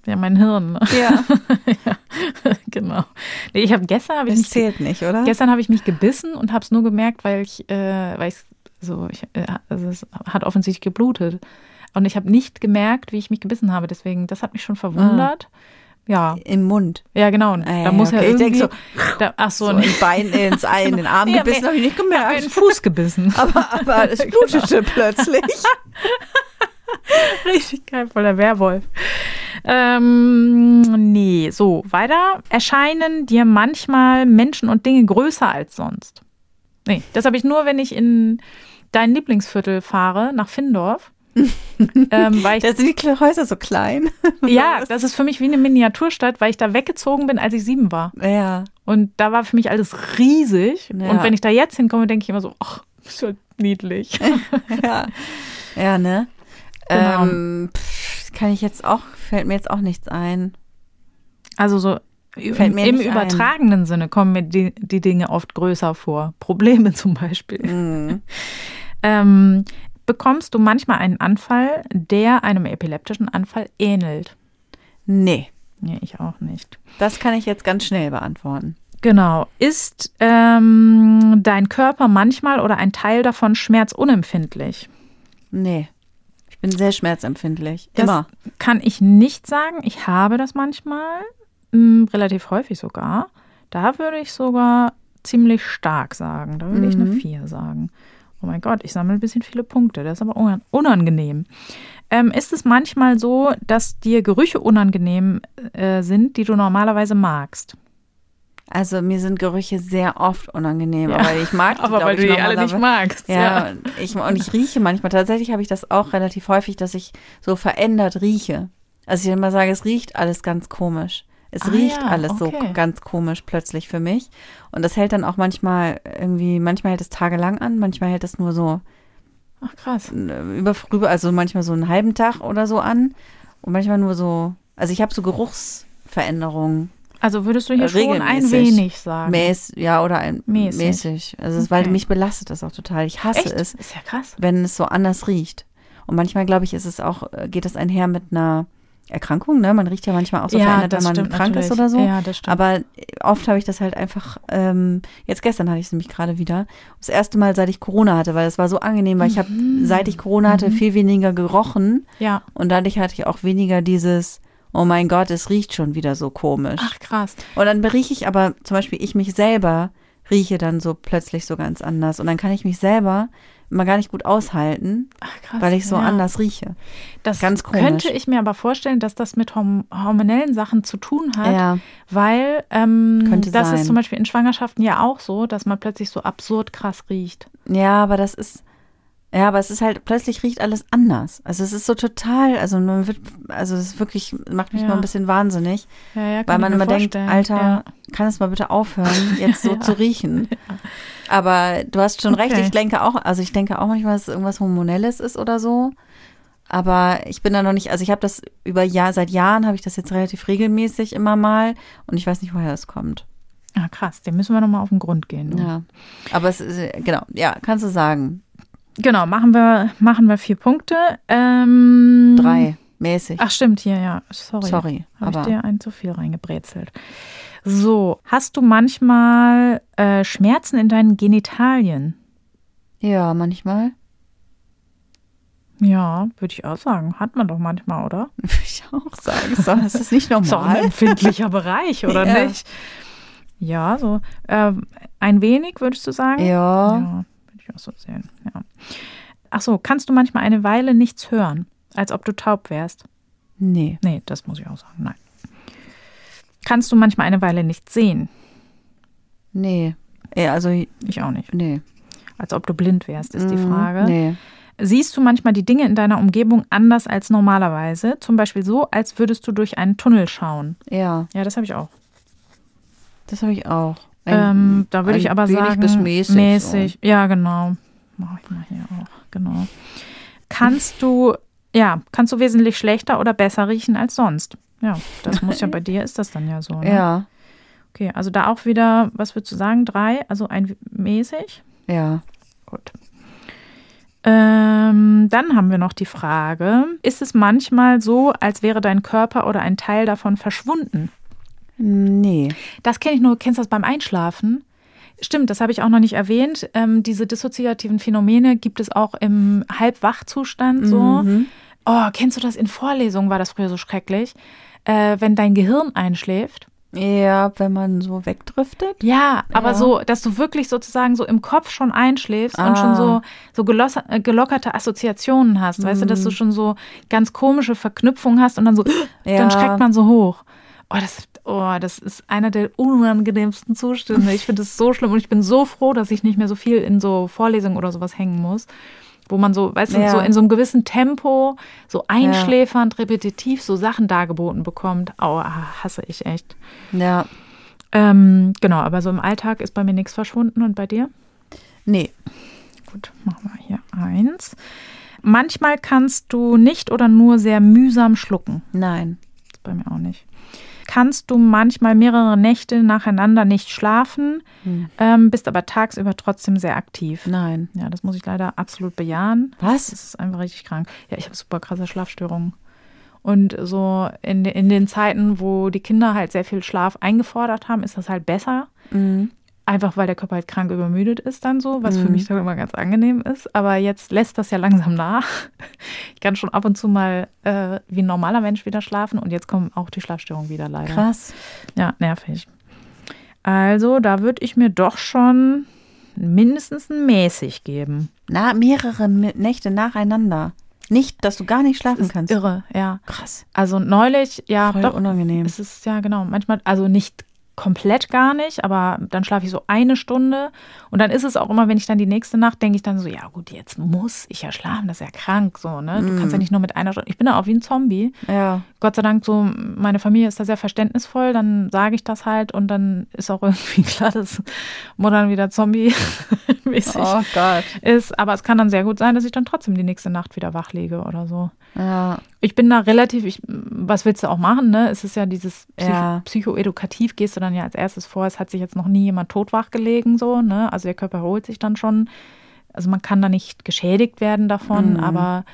Ja, mein Hirn. ne? *laughs* Ja. *laughs* genau. Nee, ich habe gestern habe ich Das mich zählt nicht, oder? gestern habe ich mich gebissen und habe es nur gemerkt, weil ich, äh, weil ich so, ich, äh, also es hat offensichtlich geblutet. Und ich habe nicht gemerkt, wie ich mich gebissen habe. Deswegen, das hat mich schon verwundert. Ja, Im Mund. ja, genau. Ah, da ja, muss ja okay. Ich irgendwie. denk da, ach so, So nee. ein Bein ins *laughs* Ei, in den Arm Ja, gebissen, mir- habe ich nicht Ich habe einen gemerkt. Fuß gebissen. *laughs* Aber, aber *laughs* es blutete plötzlich. Richtig geil, voller Werwolf. Ähm, nee, so, weiter. Erscheinen dir manchmal Menschen und Dinge größer als sonst? Nee, das habe ich nur, wenn ich in dein Lieblingsviertel fahre, nach Findorf. *laughs* ähm, weil ich, Da sind die Häuser so klein. *laughs* ja, das ist für mich wie eine Miniaturstadt, weil ich da weggezogen bin, als ich sieben war. Ja. Und da war für mich alles riesig. Ja. Und wenn ich da jetzt hinkomme, denke ich immer so, ach, ist ja niedlich. *laughs* Ja. Ja, ne? Genau. Ähm, pff, kann ich jetzt auch, fällt mir jetzt auch nichts ein. Also so Fällt im, mir im nicht ein. übertragenen Sinne kommen mir die, die Dinge oft größer vor. Probleme zum Beispiel. Mhm. Ähm, bekommst du manchmal einen Anfall, der einem epileptischen Anfall ähnelt? Nee, Nee, ich auch nicht. das kann ich jetzt ganz schnell beantworten. Genau. Ist ähm, dein Körper manchmal oder ein Teil davon schmerzunempfindlich? Nee. Ich bin sehr schmerzempfindlich. Das Immer. kann ich nicht sagen. Ich habe das manchmal, mh, relativ häufig sogar. Da würde ich sogar ziemlich stark sagen. Da würde ich eine Mhm. 4 sagen. Oh mein Gott, ich sammle ein bisschen viele Punkte. Das ist aber unan- unangenehm. Ähm, ist es manchmal so, dass dir Gerüche unangenehm äh, sind, die du normalerweise magst? Also mir sind Gerüche sehr oft unangenehm, Ja. aber ich mag die, *laughs* Aber weil ich, du die alle nicht magst. Ja, Ich, und ich rieche manchmal. Tatsächlich habe ich das auch relativ häufig, dass ich so verändert rieche. Also ich immer sage, es riecht alles ganz komisch. Es Ah riecht ja, alles okay. so ganz komisch plötzlich für mich. Und das hält dann auch manchmal irgendwie, manchmal hält es tagelang an, manchmal hält es nur so Ach krass. äh, über, rüber, also manchmal so einen halben Tag oder so an. Und manchmal nur so, also ich habe so Geruchsveränderungen. Also würdest du hier schon ein wenig sagen? Mäß, ja, oder ein Mäßig. mäßig. Also es, weil Okay. mich belastet das auch total. Ich hasse Echt? es, Ist ja krass. wenn es so anders riecht. Und manchmal, glaube ich, ist es auch, äh, geht das einher mit einer Erkrankung, ne? Man riecht ja manchmal auch so verändert, wenn man krank ist oder so. Ja, das stimmt. Aber oft habe ich das halt einfach, ähm, jetzt gestern hatte ich es nämlich gerade wieder, das erste Mal, seit ich Corona hatte, weil es war so angenehm, weil ich habe, Mhm. seit ich Corona hatte, viel weniger gerochen ja. und dadurch hatte ich auch weniger dieses, oh mein Gott, es riecht schon wieder so komisch. Ach krass. Und dann rieche ich aber, zum Beispiel ich mich selber, rieche dann so plötzlich so ganz anders. Und dann kann ich mich selber immer gar nicht gut aushalten, Ach krass. weil ich so ja. anders rieche. Das ganz komisch. könnte ich mir aber vorstellen, dass das mit horm hormonellen Sachen zu tun hat, Ja, weil ähm, Könnte das sein. ist zum Beispiel in Schwangerschaften ja auch so, dass man plötzlich so absurd krass riecht. ja, aber das ist, ja, aber es ist halt, plötzlich riecht alles anders. Also es ist so total, also man wird, also es ist wirklich, macht mich Ja. mal ein bisschen wahnsinnig, Ja, ja, weil man immer denkt. Alter, Ja. kann es mal bitte aufhören, *laughs* jetzt so zu riechen. Aber du hast schon recht, Okay. ich denke auch, also ich denke auch manchmal, dass es irgendwas Hormonelles ist oder so. Aber ich bin da noch nicht, also ich habe das über Jahr, seit Jahren habe ich das jetzt relativ regelmäßig immer mal und ich weiß nicht, woher das kommt. Ah, krass, dem müssen wir nochmal auf den Grund gehen. du. Ja. Aber es ist, genau, ja, kannst du sagen. Genau, machen wir, machen wir vier Punkte. Ähm, Drei, mäßig. Ach stimmt, hier, ja. Sorry. Sorry, Habe ich dir ein zu viel reingebrezelt. So, hast du manchmal äh, Schmerzen in deinen Genitalien? ja, manchmal. Ja, würde ich auch sagen. Hat man doch manchmal, oder? *laughs* Würde ich auch sagen. So, ist das nicht Ist auch ein normal? empfindlicher Bereich, oder *laughs* Ja. nicht? Ja, so ähm, ein wenig, würdest du sagen? Ja. Ja, ich auch so sehen. Ja. Ach so, kannst du manchmal eine Weile nichts hören, als ob du taub wärst? Nee. Nee, das muss ich auch sagen. Nein. Kannst du manchmal eine Weile nicht sehen? Nee. Also, Ich auch nicht. nee. Als ob du blind wärst, ist die Mhm, Frage. Nee. Siehst du manchmal die Dinge in deiner Umgebung anders als normalerweise? Zum Beispiel so, als würdest du durch einen Tunnel schauen. Ja, Ja, das habe ich auch. das habe ich auch. Ein- Ähm, da würde ich aber sagen, bis mäßig, mäßig. Ja, genau. Mache ich mal hier auch. Genau. Kannst du, ja, kannst du wesentlich schlechter oder besser riechen als sonst? Ja, das muss ja bei *laughs* dir ist das dann ja so. Ne? Ja, Okay, also da auch wieder, was würdest du sagen? Drei, also ein mäßig? ja. Gut. Ähm, dann haben wir noch die Frage, ist es manchmal so, als wäre dein Körper oder ein Teil davon verschwunden? Nee. Das kenne ich nur, kennst du das beim Einschlafen? Stimmt, das habe ich auch noch nicht erwähnt. Ähm, diese dissoziativen Phänomene gibt es auch im Halbwachzustand so. Mhm. Oh, kennst du das in Vorlesungen? War das früher so schrecklich? Äh, wenn dein Gehirn einschläft. Ja, wenn man so wegdriftet. Ja, aber Ja. so, dass du wirklich sozusagen so im Kopf schon einschläfst Ah. und schon so, so geloss- äh, gelockerte Assoziationen hast. Weißt du, dass du schon so ganz komische Verknüpfungen hast und dann so, Ja. dann schreckt man so hoch. Oh das, oh, das ist einer der unangenehmsten Zustände. Ich finde es so schlimm und ich bin so froh, dass ich nicht mehr so viel in so Vorlesungen oder sowas hängen muss. Wo man so, weißt du, Ja. so in so einem gewissen Tempo, so einschläfernd, repetitiv so Sachen dargeboten bekommt. Au, hasse ich echt. Ja. Ähm, genau, aber so im Alltag ist bei mir nichts verschwunden und bei dir? Nee. Gut, machen wir hier eins. Manchmal kannst du nicht oder nur sehr mühsam schlucken. Nein. Ist bei mir auch nicht. Kannst du manchmal mehrere Nächte nacheinander nicht schlafen, Hm. ähm, bist aber tagsüber trotzdem sehr aktiv. Nein. Ja, das muss ich leider absolut bejahen. Was? Das ist einfach richtig krank. Ja, ich habe super krasse Schlafstörungen. Und so in, in den Zeiten, wo die Kinder halt sehr viel Schlaf eingefordert haben, ist das halt besser. Mhm. Einfach weil der Körper halt krank übermüdet ist dann so, was für Mhm. mich dann immer ganz angenehm ist. Aber jetzt lässt das ja langsam nach. *laughs* Ich kann schon ab und zu mal äh, wie ein normaler Mensch wieder schlafen und jetzt kommen auch die Schlafstörungen wieder leider. Krass. Ja, nervig. Also da würde ich mir doch schon mindestens ein mäßig geben. Na, mehrere Nächte nacheinander. Nicht, dass du gar nicht schlafen Ist kannst. irre, ja. Krass. Also neulich, ja, Voll doch. unangenehm. Es ist ja genau, manchmal, also nicht komplett gar nicht, aber dann schlafe ich so eine Stunde und dann ist es auch immer, wenn ich dann die nächste Nacht denke ich dann so, ja gut, jetzt muss ich ja schlafen, das ist ja krank so, ne? Du kannst ja nicht nur mit einer Stunde. Ich bin da auch wie ein Zombie. Ja. Gott sei Dank so, meine Familie ist da sehr verständnisvoll, dann sage ich das halt und dann ist auch irgendwie *laughs* klar, dass dann wieder Zombie-mäßig Oh Gott. ist. Aber es kann dann sehr gut sein, dass ich dann trotzdem die nächste Nacht wieder wach liege oder so. Ja. Ich bin da relativ, ich, was willst du auch machen, ne? Es ist ja dieses Psycho, Ja. psychoedukativ, gehst du dann ja als erstes vor, es hat sich jetzt noch nie jemand totwach gelegen, so, ne? Also der Körper erholt sich dann schon. Also man kann da nicht geschädigt werden davon, Mhm. aber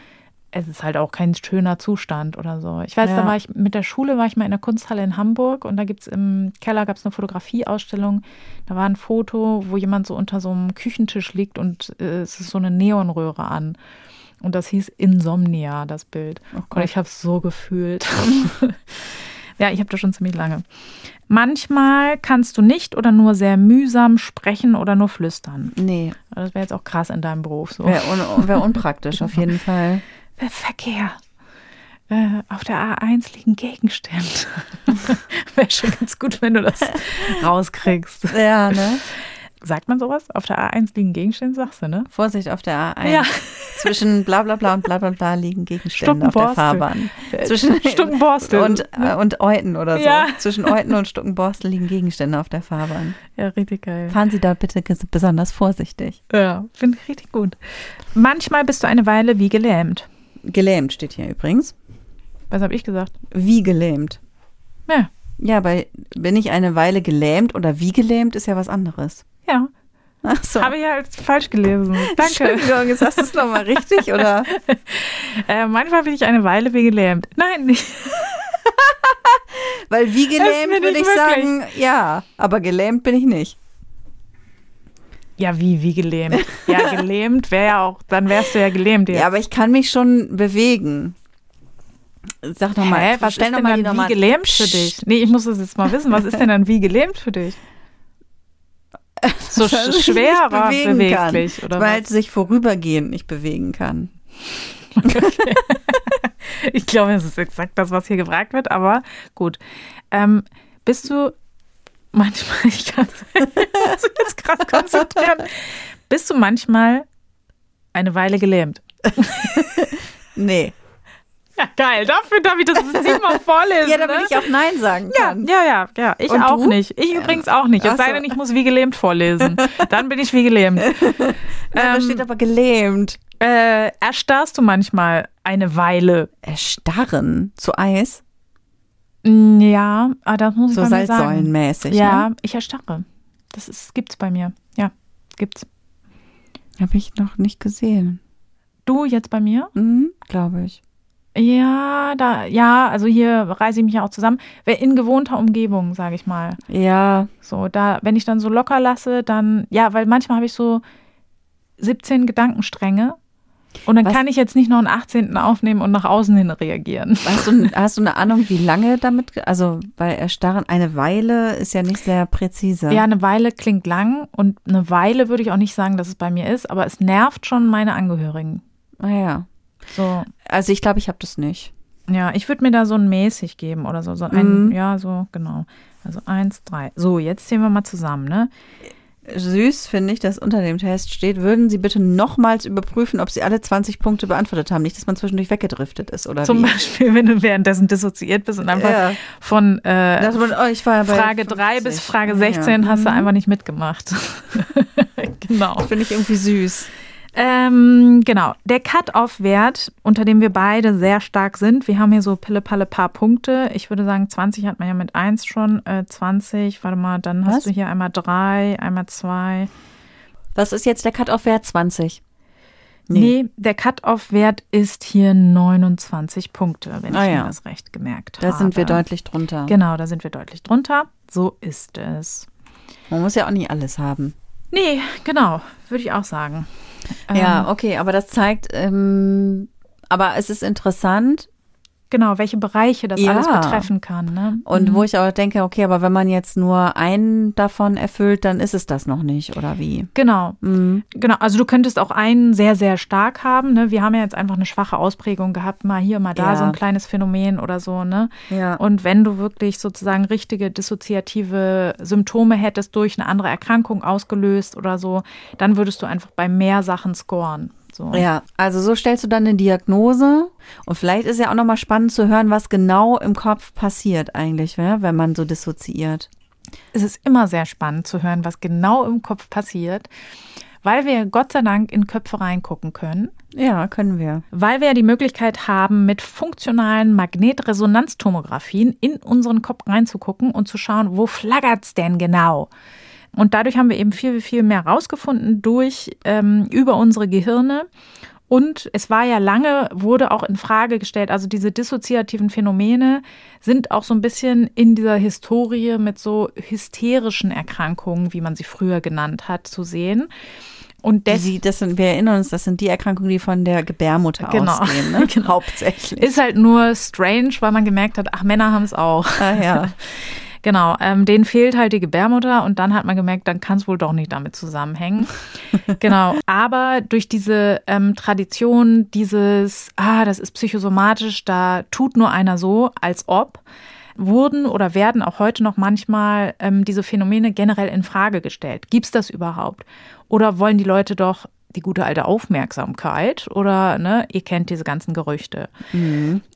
es ist halt auch kein schöner Zustand oder so. Ich weiß, Ja. da war ich mit der Schule, war ich mal in der Kunsthalle in Hamburg und da gibt's im Keller gab's eine Fotografieausstellung. Da war ein Foto, wo jemand so unter so einem Küchentisch liegt und äh, es ist so eine Neonröhre an. Und das hieß Insomnia, das Bild. Oh und ich habe es so gefühlt. *laughs* ja, ich habe das schon ziemlich lange. Manchmal kannst du nicht oder nur sehr mühsam sprechen oder nur flüstern. Nee. Das wäre jetzt auch krass in deinem Beruf so. Wäre un wär *laughs* unpraktisch auf jeden Fall. Wer Verkehr. Äh, auf der A1 liegen Gegenstände. *laughs* Wäre schon ganz gut, wenn du das rauskriegst. Ja, ne? Sagt man sowas? Auf der A1 liegen Gegenstände, sagst du, ne? Vorsicht auf der A1. Ja. *laughs* Zwischen bla bla bla und bla bla bla liegen Gegenstände auf der. Fahrbahn. Zwischen *laughs* Stuckenborstel. Und, äh, und Euten oder so. Ja. Zwischen Euten und Stuckenborstel liegen Gegenstände auf der Fahrbahn. *laughs* Ja, richtig geil. Fahren Sie da bitte besonders vorsichtig. Ja, finde ich richtig gut. Manchmal bist du eine Weile wie gelähmt. Gelähmt steht hier übrigens. Was habe ich gesagt? Wie gelähmt. Ja, Ja, bei bin ich eine Weile gelähmt oder wie gelähmt ist ja was anderes. Ja. Ach so. Habe ich jetzt falsch gelesen. *laughs* Danke. Entschuldigung, jetzt hast du es nochmal richtig, oder? *laughs* Äh, manchmal bin ich eine Weile wie gelähmt. Nein, nicht. *laughs* Weil wie gelähmt würde ich ich wirklich. sagen, ja, aber gelähmt bin ich nicht. Ja, wie, wie gelähmt? Ja, gelähmt wäre ja auch, dann wärst du ja gelähmt jetzt. Ja, aber ich kann mich schon bewegen. Sag nochmal, was stell ist denn mal dann wie gelähmt für dich? Nee, ich muss das jetzt mal wissen. Was ist denn dann wie gelähmt für dich? So schwerer mich bewegen beweglich kann, oder weil was? sich vorübergehend nicht bewegen kann. *laughs* Ich glaube, es ist exakt das, was hier gefragt wird, aber gut. Ähm, bist du manchmal, *laughs* ich kann mich jetzt gerade konzentrieren, bist du manchmal eine Weile gelähmt? *laughs* Nee. Ja, geil. Dafür darf ich das siebenmal vorlesen. *laughs* Ja, damit ne? ich auch Nein sagen Ja, kann. ja, ja, ja. Ich Und auch du? nicht. Ich übrigens auch nicht. Es Ach sei so. denn, ich muss wie gelähmt vorlesen. Dann bin ich wie gelähmt. *laughs* Nein, da Ähm, steht aber gelähmt. Äh, erstarrst du manchmal eine Weile? Erstarren zu Eis, Mm, Ja, aber das muss ich so bei mir sagen. salzsäulenmäßig. Ja, Ne? ich erstarre. Das ist, gibt's bei mir. Ja, gibt's. Habe ich noch nicht gesehen. Du jetzt bei mir? Mhm, Glaube ich. Ja, da, ja, also hier reise ich mich ja auch zusammen. In gewohnter Umgebung, sage ich mal. Ja, So, da, wenn ich dann so locker lasse, dann, ja, weil manchmal habe ich so 17 Gedankenstränge und dann Was? kann ich jetzt nicht noch einen 18. aufnehmen und nach außen hin reagieren. *laughs* hast du, hast du eine Ahnung, wie lange damit, also bei Erstarren, eine Weile ist ja nicht sehr präzise. Ja, eine Weile klingt lang und eine Weile würde ich auch nicht sagen, dass es bei mir ist, aber es nervt schon meine Angehörigen. Ah, ja. So, Also ich glaube, ich habe das nicht. ja, ich würde mir da so ein mäßig geben oder so. so ein, Mhm. Ja, so, genau. Also eins, drei. So, jetzt zählen wir mal zusammen, ne? süß, finde ich, dass unter dem Test steht, würden Sie bitte nochmals überprüfen, ob Sie alle 20 Punkte beantwortet haben. Nicht, dass man zwischendurch weggedriftet ist, oder Zum wie? Beispiel, wenn du währenddessen dissoziiert bist und einfach Ja. von äh, man, oh, ich war ja bei Frage 3 bis 50. Frage 16 Ja. hast du Mhm. einfach nicht mitgemacht. *laughs* genau. Finde ich irgendwie süß. Ähm, genau. Der Cut-Off-Wert, unter dem wir beide sehr stark sind, wir haben hier so pille-palle paar Punkte. Ich würde sagen, 20 hat man ja mit 1 schon. Äh, 20, warte mal, dann Was? hast du hier einmal 3, einmal 2. Was ist jetzt der Cut-Off-Wert? 20. Nee, der Cut-Off-Wert ist hier 29 Punkte, wenn Ah ich ja. mir das recht gemerkt Da habe. sind wir deutlich drunter. Genau, da sind wir deutlich drunter. So ist es. Man muss ja auch nicht alles haben. Nee, genau, würde ich auch sagen. Ja, Ähm, okay, aber das zeigt, ähm, aber es ist interessant Genau, welche Bereiche das Ja. alles betreffen kann. Ne? und Mhm. wo ich auch denke, okay, aber wenn man jetzt nur einen davon erfüllt, dann ist es das noch nicht, oder wie? Genau, Mhm. genau. Also du könntest auch einen sehr, sehr stark haben. Ne? Wir haben ja jetzt einfach eine schwache Ausprägung gehabt, mal hier, mal da, Ja. so ein kleines Phänomen oder so. Ne? Ja. Und wenn du wirklich sozusagen richtige dissoziative Symptome hättest durch eine andere Erkrankung ausgelöst oder so, dann würdest du einfach bei mehr Sachen scoren. So. Ja, also so stellst du dann eine Diagnose und vielleicht ist ja auch nochmal spannend zu hören, was genau im Kopf passiert eigentlich, wenn man so dissoziiert. Es ist immer sehr spannend zu hören, was genau im Kopf passiert, weil wir Gott sei Dank in Köpfe reingucken können. Ja, können wir. Weil wir ja die Möglichkeit haben, mit funktionalen Magnetresonanztomographien in unseren Kopf reinzugucken und zu schauen, wo flaggert's denn genau? Und dadurch haben wir eben viel, viel mehr rausgefunden durch ähm, über unsere Gehirne. Und es war ja lange, wurde auch in Frage gestellt, also diese dissoziativen Phänomene sind auch so ein bisschen in dieser Historie mit so hysterischen Erkrankungen, wie man sie früher genannt hat, zu sehen. Und des die, das sind, wir erinnern uns, das sind die Erkrankungen, die von der Gebärmutter Genau. ausgehen, *laughs* ne? Genau. Hauptsächlich. ist halt nur strange, weil man gemerkt hat, ach, Männer haben es auch. ah, ja. *laughs* Genau, ähm, denen fehlt halt die Gebärmutter und dann hat man gemerkt, dann kann es wohl doch nicht damit zusammenhängen. *laughs* genau, aber durch diese ähm, Tradition, dieses, ah, das ist psychosomatisch, da tut nur einer so, als ob, wurden oder werden auch heute noch manchmal ähm, diese Phänomene generell in Frage gestellt. Gibt es das überhaupt? Oder wollen die Leute doch die gute alte Aufmerksamkeit oder ne, ihr kennt diese ganzen Gerüchte.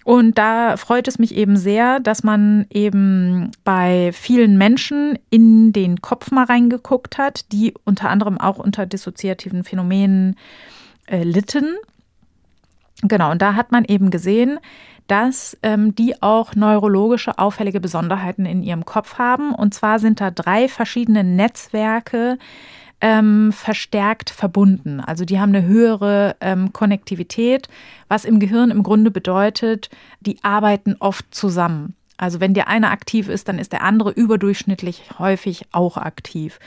Und da freut es mich eben sehr, dass man eben bei vielen Menschen in den Kopf mal reingeguckt hat, die unter anderem auch unter dissoziativen Phänomenen äh, litten. Genau, und da hat man eben gesehen, dass ähm, die auch neurologische auffällige Besonderheiten in ihrem Kopf haben. Und zwar sind da drei verschiedene Netzwerke ähm, verstärkt verbunden. Also die haben eine höhere ähm, Konnektivität, was im Gehirn im Grunde bedeutet, die arbeiten oft zusammen. Also wenn der eine aktiv ist, dann ist der andere überdurchschnittlich häufig auch aktiv.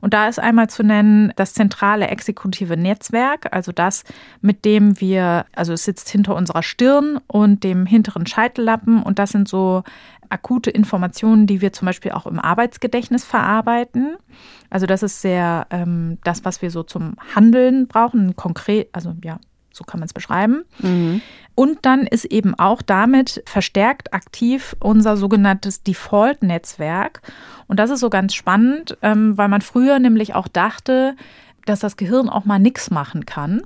Und da ist einmal zu nennen das zentrale exekutive Netzwerk, also das, mit dem wir, also es sitzt hinter unserer Stirn und dem hinteren Scheitellappen und das sind so akute Informationen, die wir zum Beispiel auch im Arbeitsgedächtnis verarbeiten. Also das ist sehr ähm, das, was wir so zum Handeln brauchen, konkret, also ja, so kann man es beschreiben. Und dann ist eben auch damit verstärkt aktiv unser sogenanntes Default-Netzwerk. Und das ist so ganz spannend, ähm, weil man früher nämlich auch dachte, dass das Gehirn auch mal nichts machen kann.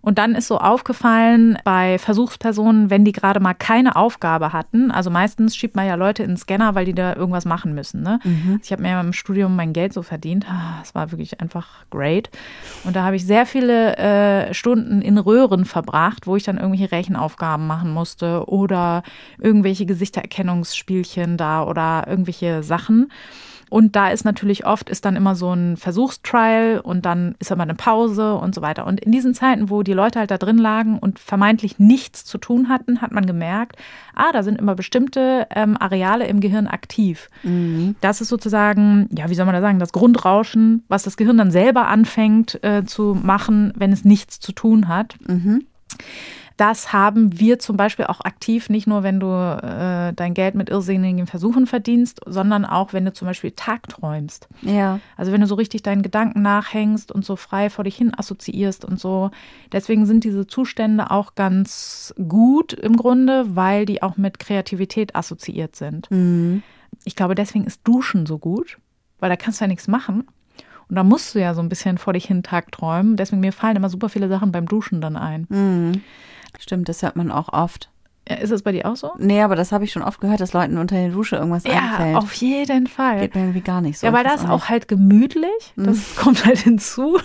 Und dann ist so aufgefallen bei Versuchspersonen, wenn die gerade mal keine Aufgabe hatten, also meistens schiebt man ja Leute in den Scanner, weil die da irgendwas machen müssen. Ne? Ich habe mir ja im Studium mein Geld so verdient. Ah, Es war wirklich einfach great. Und da habe ich sehr viele äh, Stunden in Röhren verbracht, wo ich dann irgendwelche Rechenaufgaben machen musste oder irgendwelche Gesichtererkennungsspielchen da oder irgendwelche Sachen. Und da ist natürlich oft, ist dann immer so ein Versuchstrial und dann ist immer eine Pause und so weiter. Und in diesen Zeiten, wo die Leute halt da drin lagen und vermeintlich nichts zu tun hatten, hat man gemerkt, ah, da sind immer bestimmte ähm, Areale im Gehirn aktiv. Das ist sozusagen, ja, wie soll man da sagen, das Grundrauschen, was das Gehirn dann selber anfängt äh, zu machen, wenn es nichts zu tun hat. Das haben wir zum Beispiel auch aktiv, nicht nur, wenn du äh, dein Geld mit irrsinnigen Versuchen verdienst, sondern auch, wenn du zum Beispiel tagträumst. Ja. Also wenn du so richtig deinen Gedanken nachhängst und so frei vor dich hin assoziierst und so. Deswegen sind diese Zustände auch ganz gut im Grunde, weil die auch mit Kreativität assoziiert sind. Ich glaube, deswegen ist Duschen so gut, weil da kannst du ja nichts machen. Und da musst du ja so ein bisschen vor dich hin Tag träumen. Deswegen mir fallen immer super viele Sachen beim Duschen dann ein. Mhm. Stimmt, das hört man auch oft. Ist das bei dir auch so? Nee, aber das habe ich schon oft gehört, dass Leuten unter der Dusche irgendwas ja, einfällt. Ja, auf jeden Fall. Geht mir irgendwie gar nicht so. Ja, weil das auch, halt gemütlich, das mhm. kommt halt hinzu.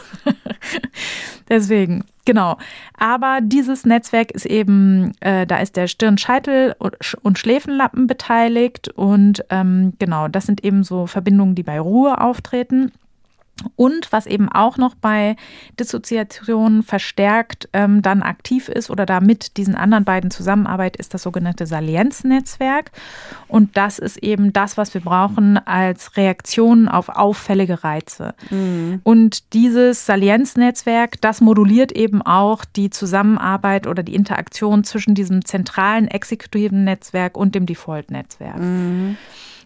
*laughs* Deswegen, genau. Aber dieses Netzwerk ist eben, äh, da ist der Stirn-Scheitel- und Schläfenlappen beteiligt und ähm, genau, das sind eben so Verbindungen, die bei Ruhe auftreten. Und was eben auch noch bei Dissoziation verstärkt ähm, dann aktiv ist oder da mit diesen anderen beiden zusammenarbeitet, ist das sogenannte Salienznetzwerk. Und das ist eben das, was wir brauchen als Reaktion auf auffällige Reize. Mhm. Und dieses Salienznetzwerk, das moduliert eben auch die Zusammenarbeit oder die Interaktion zwischen diesem zentralen exekutiven Netzwerk und dem Default-Netzwerk. Mhm.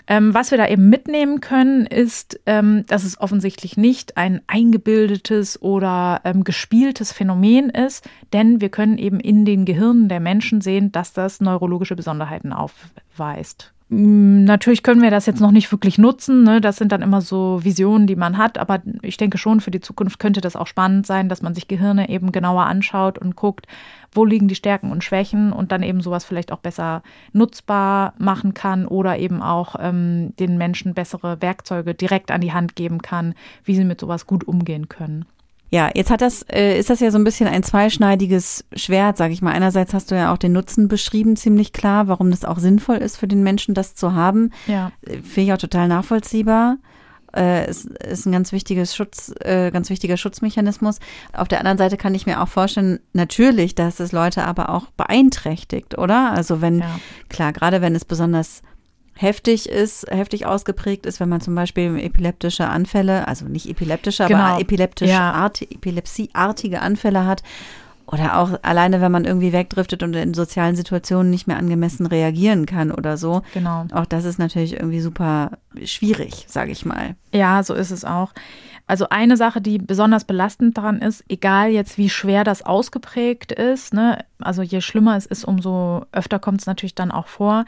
Ähm, was wir da eben mitnehmen können, ist, ähm, dass es offensichtlich nicht ein eingebildetes oder ähm, gespieltes Phänomen ist, denn wir können eben in den Gehirnen der Menschen sehen, dass das neurologische Besonderheiten aufweist. Mm, natürlich können wir das jetzt noch nicht wirklich nutzen. Ne? Das sind dann immer so Visionen, die man hat. Aber ich denke schon, für die Zukunft könnte das auch spannend sein, dass man sich Gehirne eben genauer anschaut und guckt, wo liegen die Stärken und Schwächen und dann eben sowas vielleicht auch besser nutzbar machen kann oder eben auch ähm, den Menschen bessere Werkzeuge direkt an die Hand geben kann, wie sie mit sowas gut umgehen können. Ja, jetzt hat das, äh, ist das ja so ein bisschen ein zweischneidiges Schwert, sag ich mal. Einerseits hast du ja auch den Nutzen beschrieben, ziemlich klar, warum das auch sinnvoll ist für den Menschen, das zu haben. Ja. Äh, finde ich auch total nachvollziehbar. Äh, ist, ist ein ganz wichtiges Schutz, äh, ganz wichtiger Schutzmechanismus. Auf der anderen Seite kann ich mir auch vorstellen, natürlich, dass es Leute aber auch beeinträchtigt, oder? Also wenn, ja. klar, gerade wenn es besonders heftig ist, heftig ausgeprägt ist, wenn man zum Beispiel epileptische Anfälle, also nicht epileptische, genau. aber epileptische ja. Art, epilepsieartige Anfälle hat. Oder auch alleine, wenn man irgendwie wegdriftet und in sozialen Situationen nicht mehr angemessen reagieren kann oder so. Genau. Auch das ist natürlich irgendwie super schwierig, sage ich mal. Ja, so ist es auch. Also eine Sache, die besonders belastend daran ist, egal jetzt wie schwer das ausgeprägt ist, ne, also je schlimmer es ist, umso öfter kommt es natürlich dann auch vor,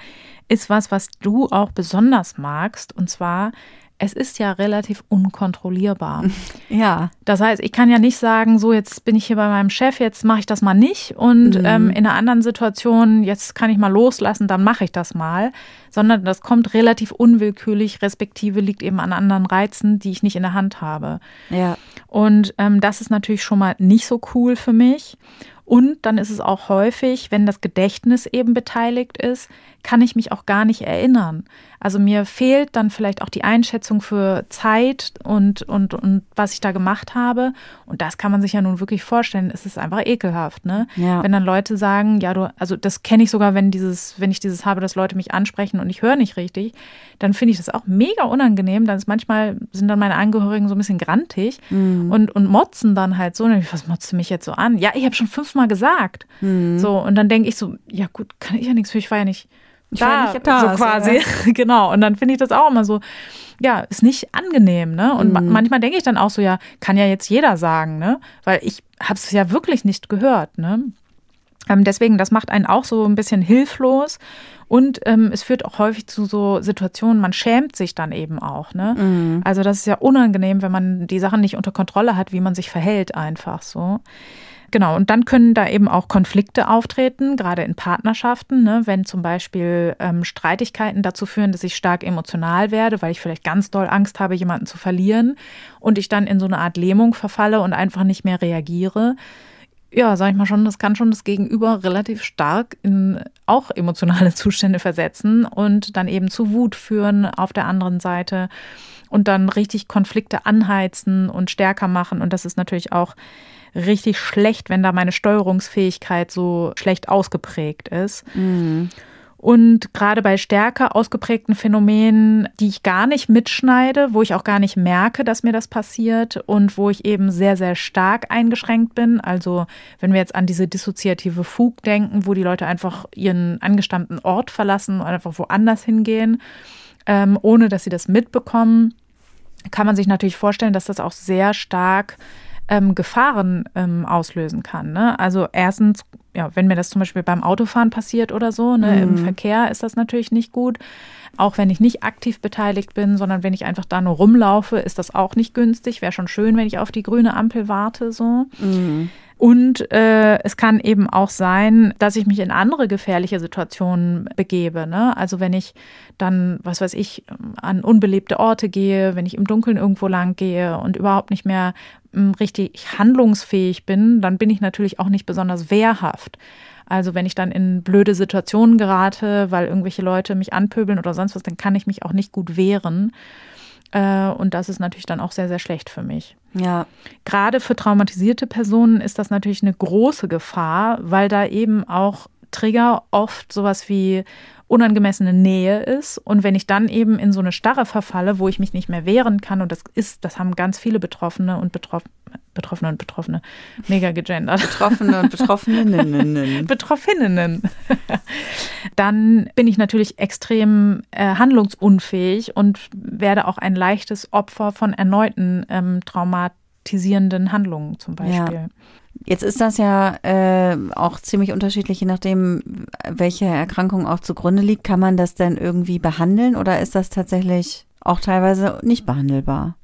ist was, was du auch besonders magst. Und zwar es ist ja relativ unkontrollierbar. *laughs* Ja. Das heißt, ich kann ja nicht sagen, so jetzt bin ich hier bei meinem Chef, jetzt mache ich das mal nicht und mhm. ähm, in einer anderen Situation, jetzt kann ich mal loslassen, dann mache ich das mal, sondern das kommt relativ unwillkürlich, respektive liegt eben an anderen Reizen, die ich nicht in der Hand habe. Ja. Und ähm, das ist natürlich schon mal nicht so cool für mich. Und dann ist es auch häufig, wenn das Gedächtnis eben beteiligt ist, kann ich mich auch gar nicht erinnern. Also mir fehlt dann vielleicht auch die Einschätzung für Zeit und, und, und was ich da gemacht habe. Und das kann man sich ja nun wirklich vorstellen. Es ist einfach ekelhaft, ne? Ja. Wenn dann Leute sagen, ja, du, also das kenne ich sogar, wenn dieses, wenn ich dieses habe, dass Leute mich ansprechen und ich höre nicht richtig, dann finde ich das auch mega unangenehm. Dann ist manchmal sind dann meine Angehörigen so ein bisschen grantig mhm. und, und motzen dann halt so. Und ich, was motzt du mich jetzt so an? Ja, ich habe schon fünfmal gesagt. Mhm. So, und dann denke ich so, ja gut, kann ich ja nichts für, ich war ja nicht ich da, da so quasi. *laughs* genau. Und dann finde ich das auch immer so, ja, ist nicht angenehm, ne? Und mhm. manchmal denke ich dann auch so, ja, kann ja jetzt jeder sagen, ne? Weil ich habe es ja wirklich nicht gehört, ne? Ähm, deswegen, das macht einen auch so ein bisschen hilflos. Und ähm, es führt auch häufig zu so Situationen, man schämt sich dann eben auch. Ne? Mhm. Also das ist ja unangenehm, wenn man die Sachen nicht unter Kontrolle hat, wie man sich verhält einfach so. Genau, und dann können da eben auch Konflikte auftreten, gerade in Partnerschaften, ne? wenn zum Beispiel ähm, Streitigkeiten dazu führen, dass ich stark emotional werde, weil ich vielleicht ganz doll Angst habe, jemanden zu verlieren und ich dann in so eine Art Lähmung verfalle und einfach nicht mehr reagiere. Ja, sag ich mal schon, das kann schon das Gegenüber relativ stark in auch emotionale *laughs* Zustände versetzen und dann eben zu Wut führen auf der anderen Seite und dann richtig Konflikte anheizen und stärker machen. Und das ist natürlich auch richtig schlecht, wenn da meine Steuerungsfähigkeit so schlecht ausgeprägt ist. Mhm. Und gerade bei stärker ausgeprägten Phänomenen, die ich gar nicht mitschneide, wo ich auch gar nicht merke, dass mir das passiert und wo ich eben sehr, sehr stark eingeschränkt bin. Also wenn wir jetzt an diese dissoziative Fug denken, wo die Leute einfach ihren angestammten Ort verlassen und einfach woanders hingehen, ähm, ohne dass sie das mitbekommen, kann man sich natürlich vorstellen, dass das auch sehr stark ähm, Gefahren ähm, auslösen kann. Ne? Also erstens ja, wenn mir das zum Beispiel beim Autofahren passiert oder so, ne, mhm. im Verkehr ist das natürlich nicht gut. Auch wenn ich nicht aktiv beteiligt bin, sondern wenn ich einfach da nur rumlaufe, ist das auch nicht günstig. Wäre schon schön, wenn ich auf die grüne Ampel warte, so. Mhm. Und äh, es kann eben auch sein, dass ich mich in andere gefährliche Situationen begebe. Ne? Also wenn ich dann, was weiß ich, an unbelebte Orte gehe, wenn ich im Dunkeln irgendwo lang gehe und überhaupt nicht mehr m, hm, richtig handlungsfähig bin, dann bin ich natürlich auch nicht besonders wehrhaft. Also wenn ich dann in blöde Situationen gerate, weil irgendwelche Leute mich anpöbeln oder sonst was, dann kann ich mich auch nicht gut wehren. Äh, und das ist natürlich dann auch sehr, sehr schlecht für mich. Ja. Gerade für traumatisierte Personen ist das natürlich eine große Gefahr, weil da eben auch Trigger oft sowas wie unangemessene Nähe ist. Und wenn ich dann eben in so eine Starre verfalle, wo ich mich nicht mehr wehren kann, und das ist, das haben ganz viele Betroffene und Betroff Betroffene und Betroffene, mega gegendert. Betroffene und Betroffeninnen. *laughs* Betroffeninnen. *laughs* dann bin ich natürlich extrem äh, handlungsunfähig und werde auch ein leichtes Opfer von erneuten ähm, traumatisierenden Handlungen zum Beispiel. Ja. Jetzt ist das ja äh, auch ziemlich unterschiedlich, je nachdem, welche Erkrankung auch zugrunde liegt. Kann man das denn irgendwie behandeln oder ist das tatsächlich auch teilweise nicht behandelbar?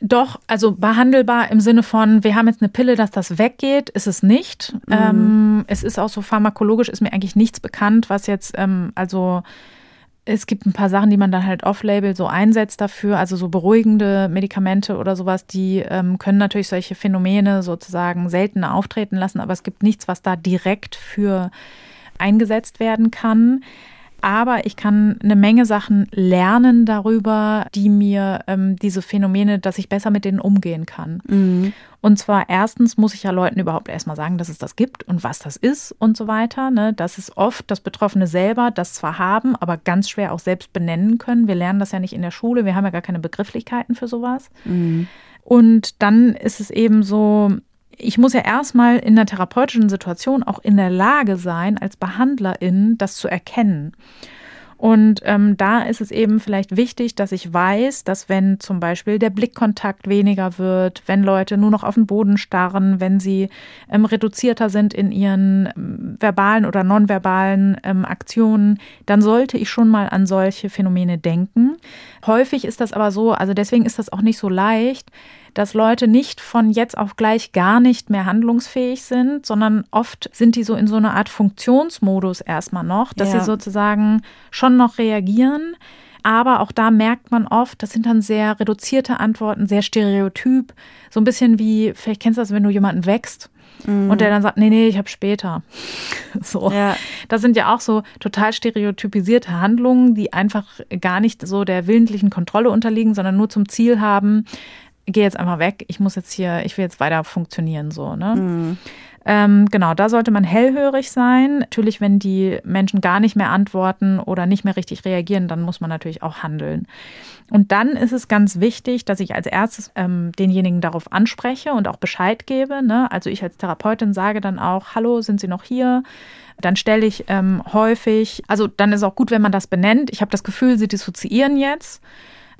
Doch, also behandelbar im Sinne von, wir haben jetzt eine Pille, dass das weggeht, ist es nicht. Mhm. Ähm, es ist auch so pharmakologisch, ist mir eigentlich nichts bekannt, was jetzt, ähm, also es gibt ein paar Sachen, die man dann halt off-label so einsetzt dafür, also so beruhigende Medikamente oder sowas, die ähm, können natürlich solche Phänomene sozusagen seltener auftreten lassen, aber es gibt nichts, was da direkt für eingesetzt werden kann aber ich kann eine Menge Sachen lernen darüber, die mir ähm, diese Phänomene, dass ich besser mit denen umgehen kann. Mhm. Und zwar erstens muss ich ja Leuten überhaupt erstmal sagen, dass es das gibt und was das ist und so weiter. Ne? Das ist oft das Betroffene selber, das zwar haben, aber ganz schwer auch selbst benennen können. Wir lernen das ja nicht in der Schule, wir haben ja gar keine Begrifflichkeiten für sowas. Mhm. Und dann ist es eben so, ich muss ja erstmal in der therapeutischen Situation auch in der Lage sein, als Behandlerin das zu erkennen. Und ähm, da ist es eben vielleicht wichtig, dass ich weiß, dass wenn zum Beispiel der Blickkontakt weniger wird, wenn Leute nur noch auf den Boden starren, wenn sie ähm, reduzierter sind in ihren ähm, verbalen oder nonverbalen ähm, Aktionen, dann sollte ich schon mal an solche Phänomene denken. Häufig ist das aber so, also deswegen ist das auch nicht so leicht, dass Leute nicht von jetzt auf gleich gar nicht mehr handlungsfähig sind, sondern oft sind die so in so einer Art Funktionsmodus erstmal noch, dass ja. sie sozusagen schon noch reagieren. Aber auch da merkt man oft, das sind dann sehr reduzierte Antworten, sehr stereotyp. So ein bisschen wie, vielleicht kennst du das, wenn du jemanden wächst mhm. und der dann sagt, nee, nee, ich habe später. *laughs* So. Ja. Das sind ja auch so total stereotypisierte Handlungen, die einfach gar nicht so der willentlichen Kontrolle unterliegen, sondern nur zum Ziel haben, gehe jetzt einfach weg, ich muss jetzt hier, ich will jetzt weiter funktionieren, so, ne? Mhm. Ähm, genau, da sollte man hellhörig sein. Natürlich, wenn die Menschen gar nicht mehr antworten oder nicht mehr richtig reagieren, dann muss man natürlich auch handeln. Und dann ist es ganz wichtig, dass ich als erstes ähm, denjenigen darauf anspreche und auch Bescheid gebe. Ne? Also ich als Therapeutin sage dann auch, hallo, sind Sie noch hier? Dann stelle ich ähm, häufig, also dann ist auch gut, wenn man das benennt. Ich habe das Gefühl, Sie dissoziieren jetzt.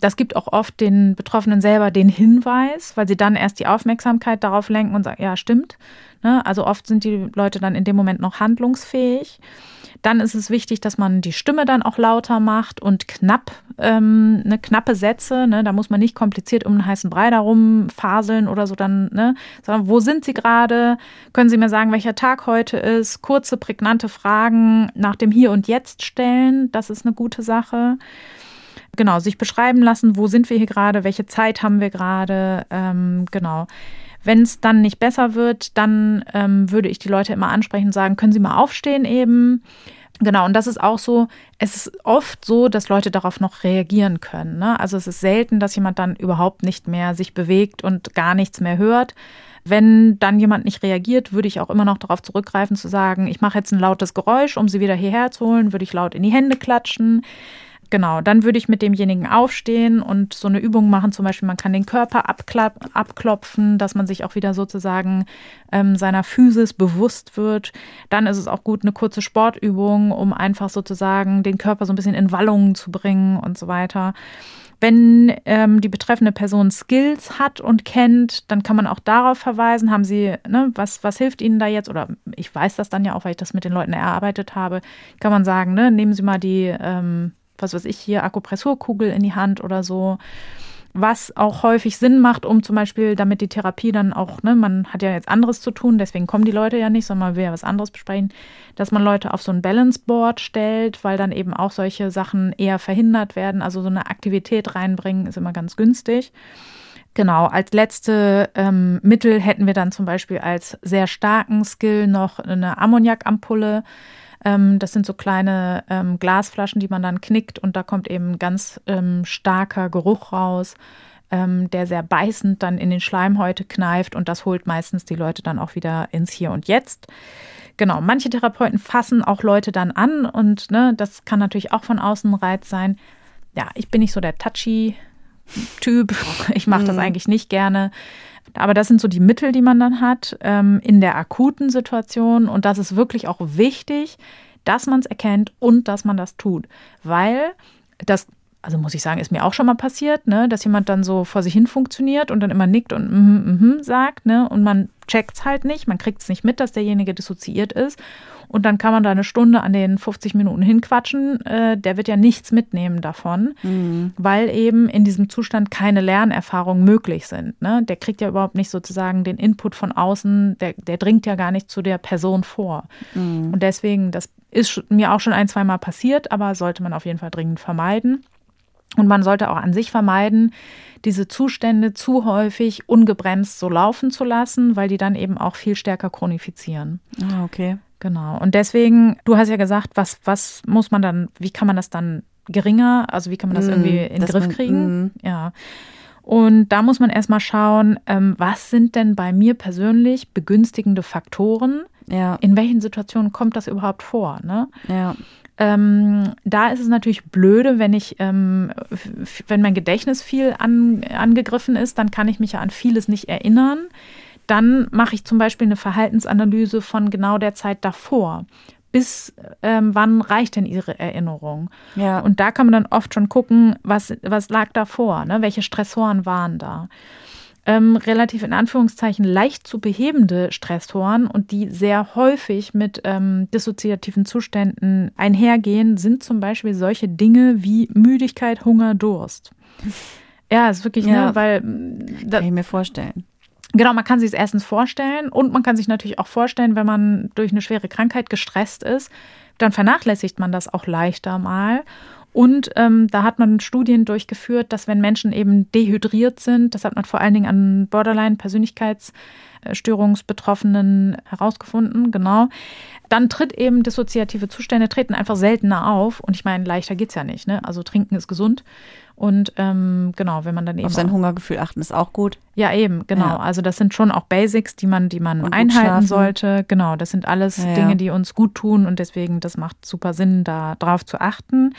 Das gibt auch oft den Betroffenen selber den Hinweis, weil sie dann erst die Aufmerksamkeit darauf lenken und sagen, ja, stimmt. Ne? Also oft sind die Leute dann in dem Moment noch handlungsfähig. Dann ist es wichtig, dass man die Stimme dann auch lauter macht und knapp, ähm, ne, knappe Sätze. Ne? Da muss man nicht kompliziert um einen heißen Brei darum faseln oder so dann, ne? sondern wo sind Sie gerade? Können Sie mir sagen, welcher Tag heute ist? Kurze, prägnante Fragen nach dem Hier und Jetzt stellen. Das ist eine gute Sache genau, sich beschreiben lassen, wo sind wir hier gerade, welche Zeit haben wir gerade, ähm, genau. Wenn es dann nicht besser wird, dann ähm, würde ich die Leute immer ansprechen und sagen, können Sie mal aufstehen eben. Genau, und das ist auch so, es ist oft so, dass Leute darauf noch reagieren können. Ne? Also es ist selten, dass jemand dann überhaupt nicht mehr sich bewegt und gar nichts mehr hört. Wenn dann jemand nicht reagiert, würde ich auch immer noch darauf zurückgreifen zu sagen, ich mache jetzt ein lautes Geräusch, um sie wieder hierher zu holen, würde ich laut in die Hände klatschen. Genau, dann würde ich mit demjenigen aufstehen und so eine Übung machen. Zum Beispiel, man kann den Körper abklopfen, dass man sich auch wieder sozusagen ähm, seiner Physis bewusst wird. Dann ist es auch gut, eine kurze Sportübung, um einfach sozusagen den Körper so ein bisschen in Wallungen zu bringen und so weiter. Wenn ähm, die betreffende Person Skills hat und kennt, dann kann man auch darauf verweisen, haben sie, ne, was, was hilft Ihnen da jetzt? Oder ich weiß das dann ja auch, weil ich das mit den Leuten erarbeitet habe, kann man sagen, ne, nehmen Sie mal die, ähm, was weiß ich hier, Akupressurkugel in die Hand oder so was auch häufig Sinn macht, um zum Beispiel, damit die Therapie dann auch, ne, man hat ja jetzt anderes zu tun, deswegen kommen die Leute ja nicht, sondern man will ja was anderes besprechen, dass man Leute auf so ein Balance Board stellt, weil dann eben auch solche Sachen eher verhindert werden. Also so eine Aktivität reinbringen ist immer ganz günstig. Genau, als letzte ähm, Mittel hätten wir dann zum Beispiel als sehr starken Skill noch eine Ammoniakampulle. Ähm, das sind so kleine ähm, Glasflaschen, die man dann knickt und da kommt eben ganz ähm, starker Geruch raus, ähm, der sehr beißend dann in den Schleimhäute kneift und das holt meistens die Leute dann auch wieder ins Hier und Jetzt. Genau, manche Therapeuten fassen auch Leute dann an und ne, das kann natürlich auch von außen Reiz sein. Ja, ich bin nicht so der touchy Typ. *laughs* Ich mache das mhm. eigentlich nicht gerne. Aber das sind so die Mittel, die man dann hat ähm, in der akuten Situation. Und das ist wirklich auch wichtig, dass man es erkennt und dass man das tut. Weil das, also muss ich sagen, ist mir auch schon mal passiert, ne, dass jemand dann so vor sich hin funktioniert und dann immer nickt und mm mm sagt, ne, und man checkt es halt nicht, man kriegt es nicht mit, dass derjenige dissoziiert ist. Und dann kann man da eine Stunde an den 50 Minuten hinquatschen. Äh, der wird ja nichts mitnehmen davon, mhm. weil eben in diesem Zustand keine Lernerfahrungen möglich sind. Ne? Der kriegt ja überhaupt nicht sozusagen den Input von außen, der, der dringt ja gar nicht zu der Person vor. Mhm. Und deswegen, das ist mir auch schon ein, zwei Mal passiert, aber sollte man auf jeden Fall dringend vermeiden. Und man sollte auch an sich vermeiden, diese Zustände zu häufig ungebremst so laufen zu lassen, weil die dann eben auch viel stärker chronifizieren. Ah, okay. Genau. Und deswegen, du hast ja gesagt, was, was muss man dann, wie kann man das dann geringer, also wie kann man das mm, irgendwie in den Griff kriegen? Mm. Ja. Und da muss man erstmal schauen, ähm, was sind denn bei mir persönlich begünstigende Faktoren? Ja. In welchen Situationen kommt das überhaupt vor? Ne? Ja. Ähm, da ist es natürlich blöde, wenn ich, ähm, wenn mein Gedächtnis viel an, angegriffen ist, dann kann ich mich ja an vieles nicht erinnern. Dann mache ich zum Beispiel eine Verhaltensanalyse von genau der Zeit davor. Bis ähm, wann reicht denn Ihre Erinnerung? Ja. Und da kann man dann oft schon gucken, was, was lag davor, ne? welche Stressoren waren da. Ähm, relativ in Anführungszeichen leicht zu behebende Stressoren und die sehr häufig mit ähm, dissoziativen Zuständen einhergehen, sind zum Beispiel solche Dinge wie Müdigkeit, Hunger, Durst. Ja, ist wirklich, ne, ja, ne, weil. Da, kann ich mir vorstellen. Genau, man kann sich es erstens vorstellen und man kann sich natürlich auch vorstellen, wenn man durch eine schwere Krankheit gestresst ist, dann vernachlässigt man das auch leichter mal. Und ähm, da hat man Studien durchgeführt, dass wenn Menschen eben dehydriert sind, das hat man vor allen Dingen an Borderline-Persönlichkeitsstörungsbetroffenen herausgefunden, genau, dann tritt eben dissoziative Zustände treten einfach seltener auf. Und ich meine, leichter geht es ja nicht. Ne? Also trinken ist gesund. Und ähm, genau, wenn man dann eben. Auf sein Hungergefühl achten ist auch gut. Ja, eben, genau. Ja. Also das sind schon auch Basics, die man, die man einhalten sollte. Genau, das sind alles ja, Dinge, die uns gut tun und deswegen, das macht super Sinn, da drauf zu achten.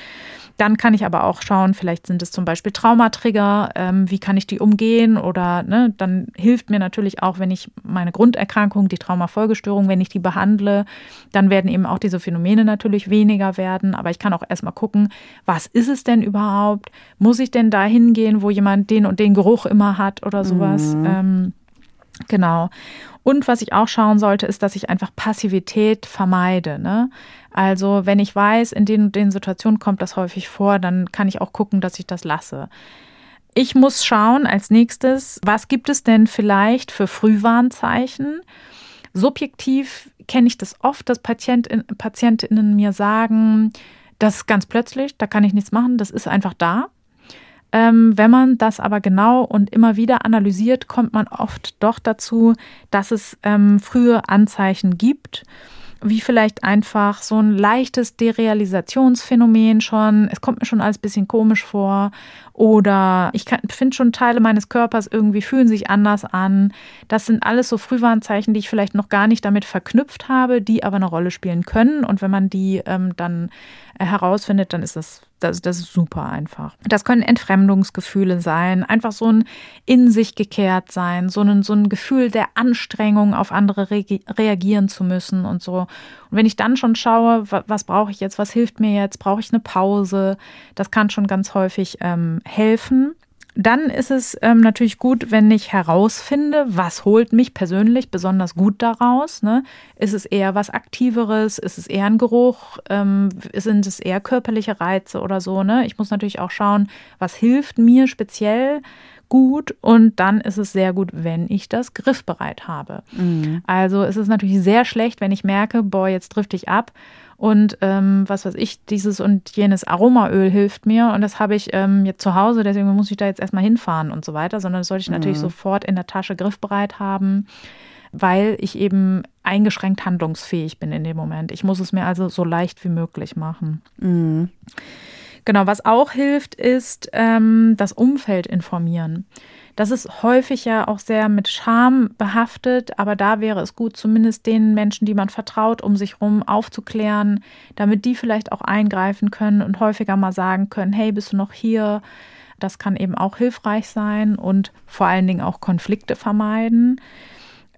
Dann kann ich aber auch schauen, vielleicht sind es zum Beispiel Traumatrigger, ähm, wie kann ich die umgehen? Oder ne, dann hilft mir natürlich auch, wenn ich meine Grunderkrankung, die Traumafolgestörung, wenn ich die behandle, dann werden eben auch diese Phänomene natürlich weniger werden. Aber ich kann auch erstmal gucken, was ist es denn überhaupt? Muss ich denn da hingehen, wo jemand den und den Geruch immer hat oder sowas? Mhm. Ähm, genau. Und was ich auch schauen sollte, ist, dass ich einfach Passivität vermeide. Ne? Also wenn ich weiß, in den, den Situationen kommt das häufig vor, dann kann ich auch gucken, dass ich das lasse. Ich muss schauen als nächstes, was gibt es denn vielleicht für Frühwarnzeichen? Subjektiv kenne ich das oft, dass Patientin, Patientinnen mir sagen, das ist ganz plötzlich, da kann ich nichts machen, das ist einfach da. Ähm, wenn man das aber genau und immer wieder analysiert, kommt man oft doch dazu, dass es ähm, frühe Anzeichen gibt wie vielleicht einfach so ein leichtes Derealisationsphänomen schon. Es kommt mir schon alles bisschen komisch vor. Oder ich finde schon Teile meines Körpers irgendwie fühlen sich anders an. Das sind alles so Frühwarnzeichen, die ich vielleicht noch gar nicht damit verknüpft habe, die aber eine Rolle spielen können. Und wenn man die ähm, dann äh, herausfindet, dann ist das das, das ist super einfach. Das können Entfremdungsgefühle sein, einfach so ein in sich gekehrt sein, so ein, so ein Gefühl der Anstrengung, auf andere reagieren zu müssen und so. Und wenn ich dann schon schaue, was, brauche ich jetzt, was hilft mir jetzt, brauche ich eine Pause, das kann schon ganz häufig ähm, helfen. Dann ist es ähm, natürlich gut, wenn ich herausfinde, was holt mich persönlich besonders gut daraus. Ne? Ist es eher was Aktiveres? Ist es eher ein Geruch? Ähm, sind es eher körperliche Reize oder so? Ne? Ich muss natürlich auch schauen, was hilft mir speziell gut und dann ist es sehr gut, wenn ich das griffbereit habe. Mhm. Also es ist natürlich sehr schlecht, wenn ich merke, boah, jetzt drifte ich ab und ähm, was weiß ich, dieses und jenes Aromaöl hilft mir und das habe ich ähm, jetzt zu Hause, deswegen muss ich da jetzt erstmal hinfahren und so weiter, sondern das sollte ich natürlich mhm. sofort in der Tasche griffbereit haben, weil ich eben eingeschränkt handlungsfähig bin in dem Moment. Ich muss es mir also so leicht wie möglich machen. Mhm. Genau, was auch hilft, ist ähm, das Umfeld informieren. Das ist häufig ja auch sehr mit Scham behaftet, aber da wäre es gut, zumindest den Menschen, die man vertraut, um sich herum aufzuklären, damit die vielleicht auch eingreifen können und häufiger mal sagen können, hey, bist du noch hier? Das kann eben auch hilfreich sein und vor allen Dingen auch Konflikte vermeiden.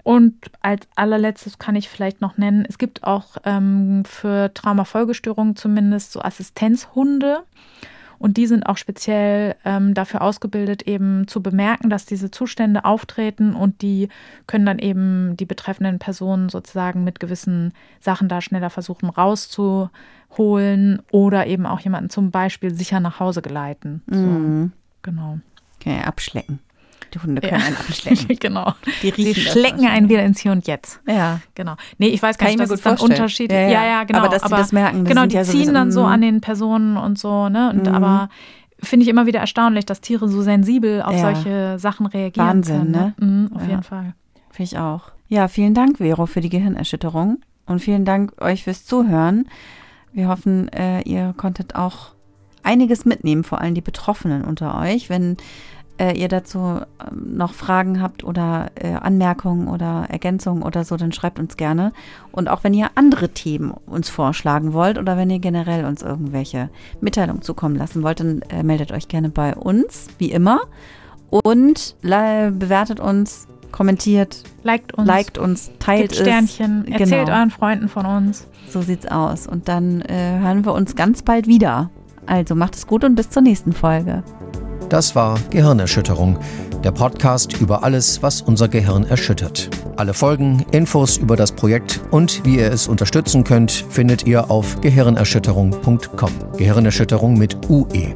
Und als allerletztes kann ich vielleicht noch nennen, es gibt auch ähm, für Traumafolgestörungen zumindest so Assistenzhunde. Und die sind auch speziell ähm, dafür ausgebildet, eben zu bemerken, dass diese Zustände auftreten und die können dann eben die betreffenden Personen sozusagen mit gewissen Sachen da schneller versuchen rauszuholen oder eben auch jemanden zum Beispiel sicher nach Hause geleiten. So, mhm. Genau. Okay, abschlecken. Die Hunde können ja. einen abschlecken. *laughs* genau. Die Sie schlecken einen wieder ins Hier und Jetzt. Ja. Genau. Nee, ich weiß gar nicht, dass es dann Unterschied. Ja, ja, ja, genau. Aber dass aber, sie das merken. Das genau, die ja ziehen so dann so an den Personen und so, ne? Und mhm. aber finde ich immer wieder erstaunlich, dass Tiere so sensibel auf ja. solche Sachen reagieren Wahnsinn, können. Ne? Mhm, auf jeden Fall. Finde ich auch. Ja, vielen Dank, Vero, für die Gehirnerschütterung. Und vielen Dank euch fürs Zuhören. Wir hoffen, äh, ihr konntet auch einiges mitnehmen, vor allem die Betroffenen unter euch. Wenn äh, ihr dazu ähm, noch Fragen habt oder äh, Anmerkungen oder Ergänzungen oder so, dann schreibt uns gerne. Und auch wenn ihr andere Themen uns vorschlagen wollt oder wenn ihr generell uns irgendwelche Mitteilungen zukommen lassen wollt, dann äh, meldet euch gerne bei uns, wie immer. Und bewertet uns, kommentiert, liked uns, liked uns teilt es. Sternchen, erzählt genau. euren Freunden von uns. So sieht's aus. Und dann äh, hören wir uns ganz bald wieder. Also macht es gut und bis zur nächsten Folge. Das war Gehirnerschütterung, der Podcast über alles, was unser Gehirn erschüttert. Alle Folgen, Infos über das Projekt und wie ihr es unterstützen könnt, findet ihr auf gehirnerschütterung.com. Gehirnerschütterung mit UE.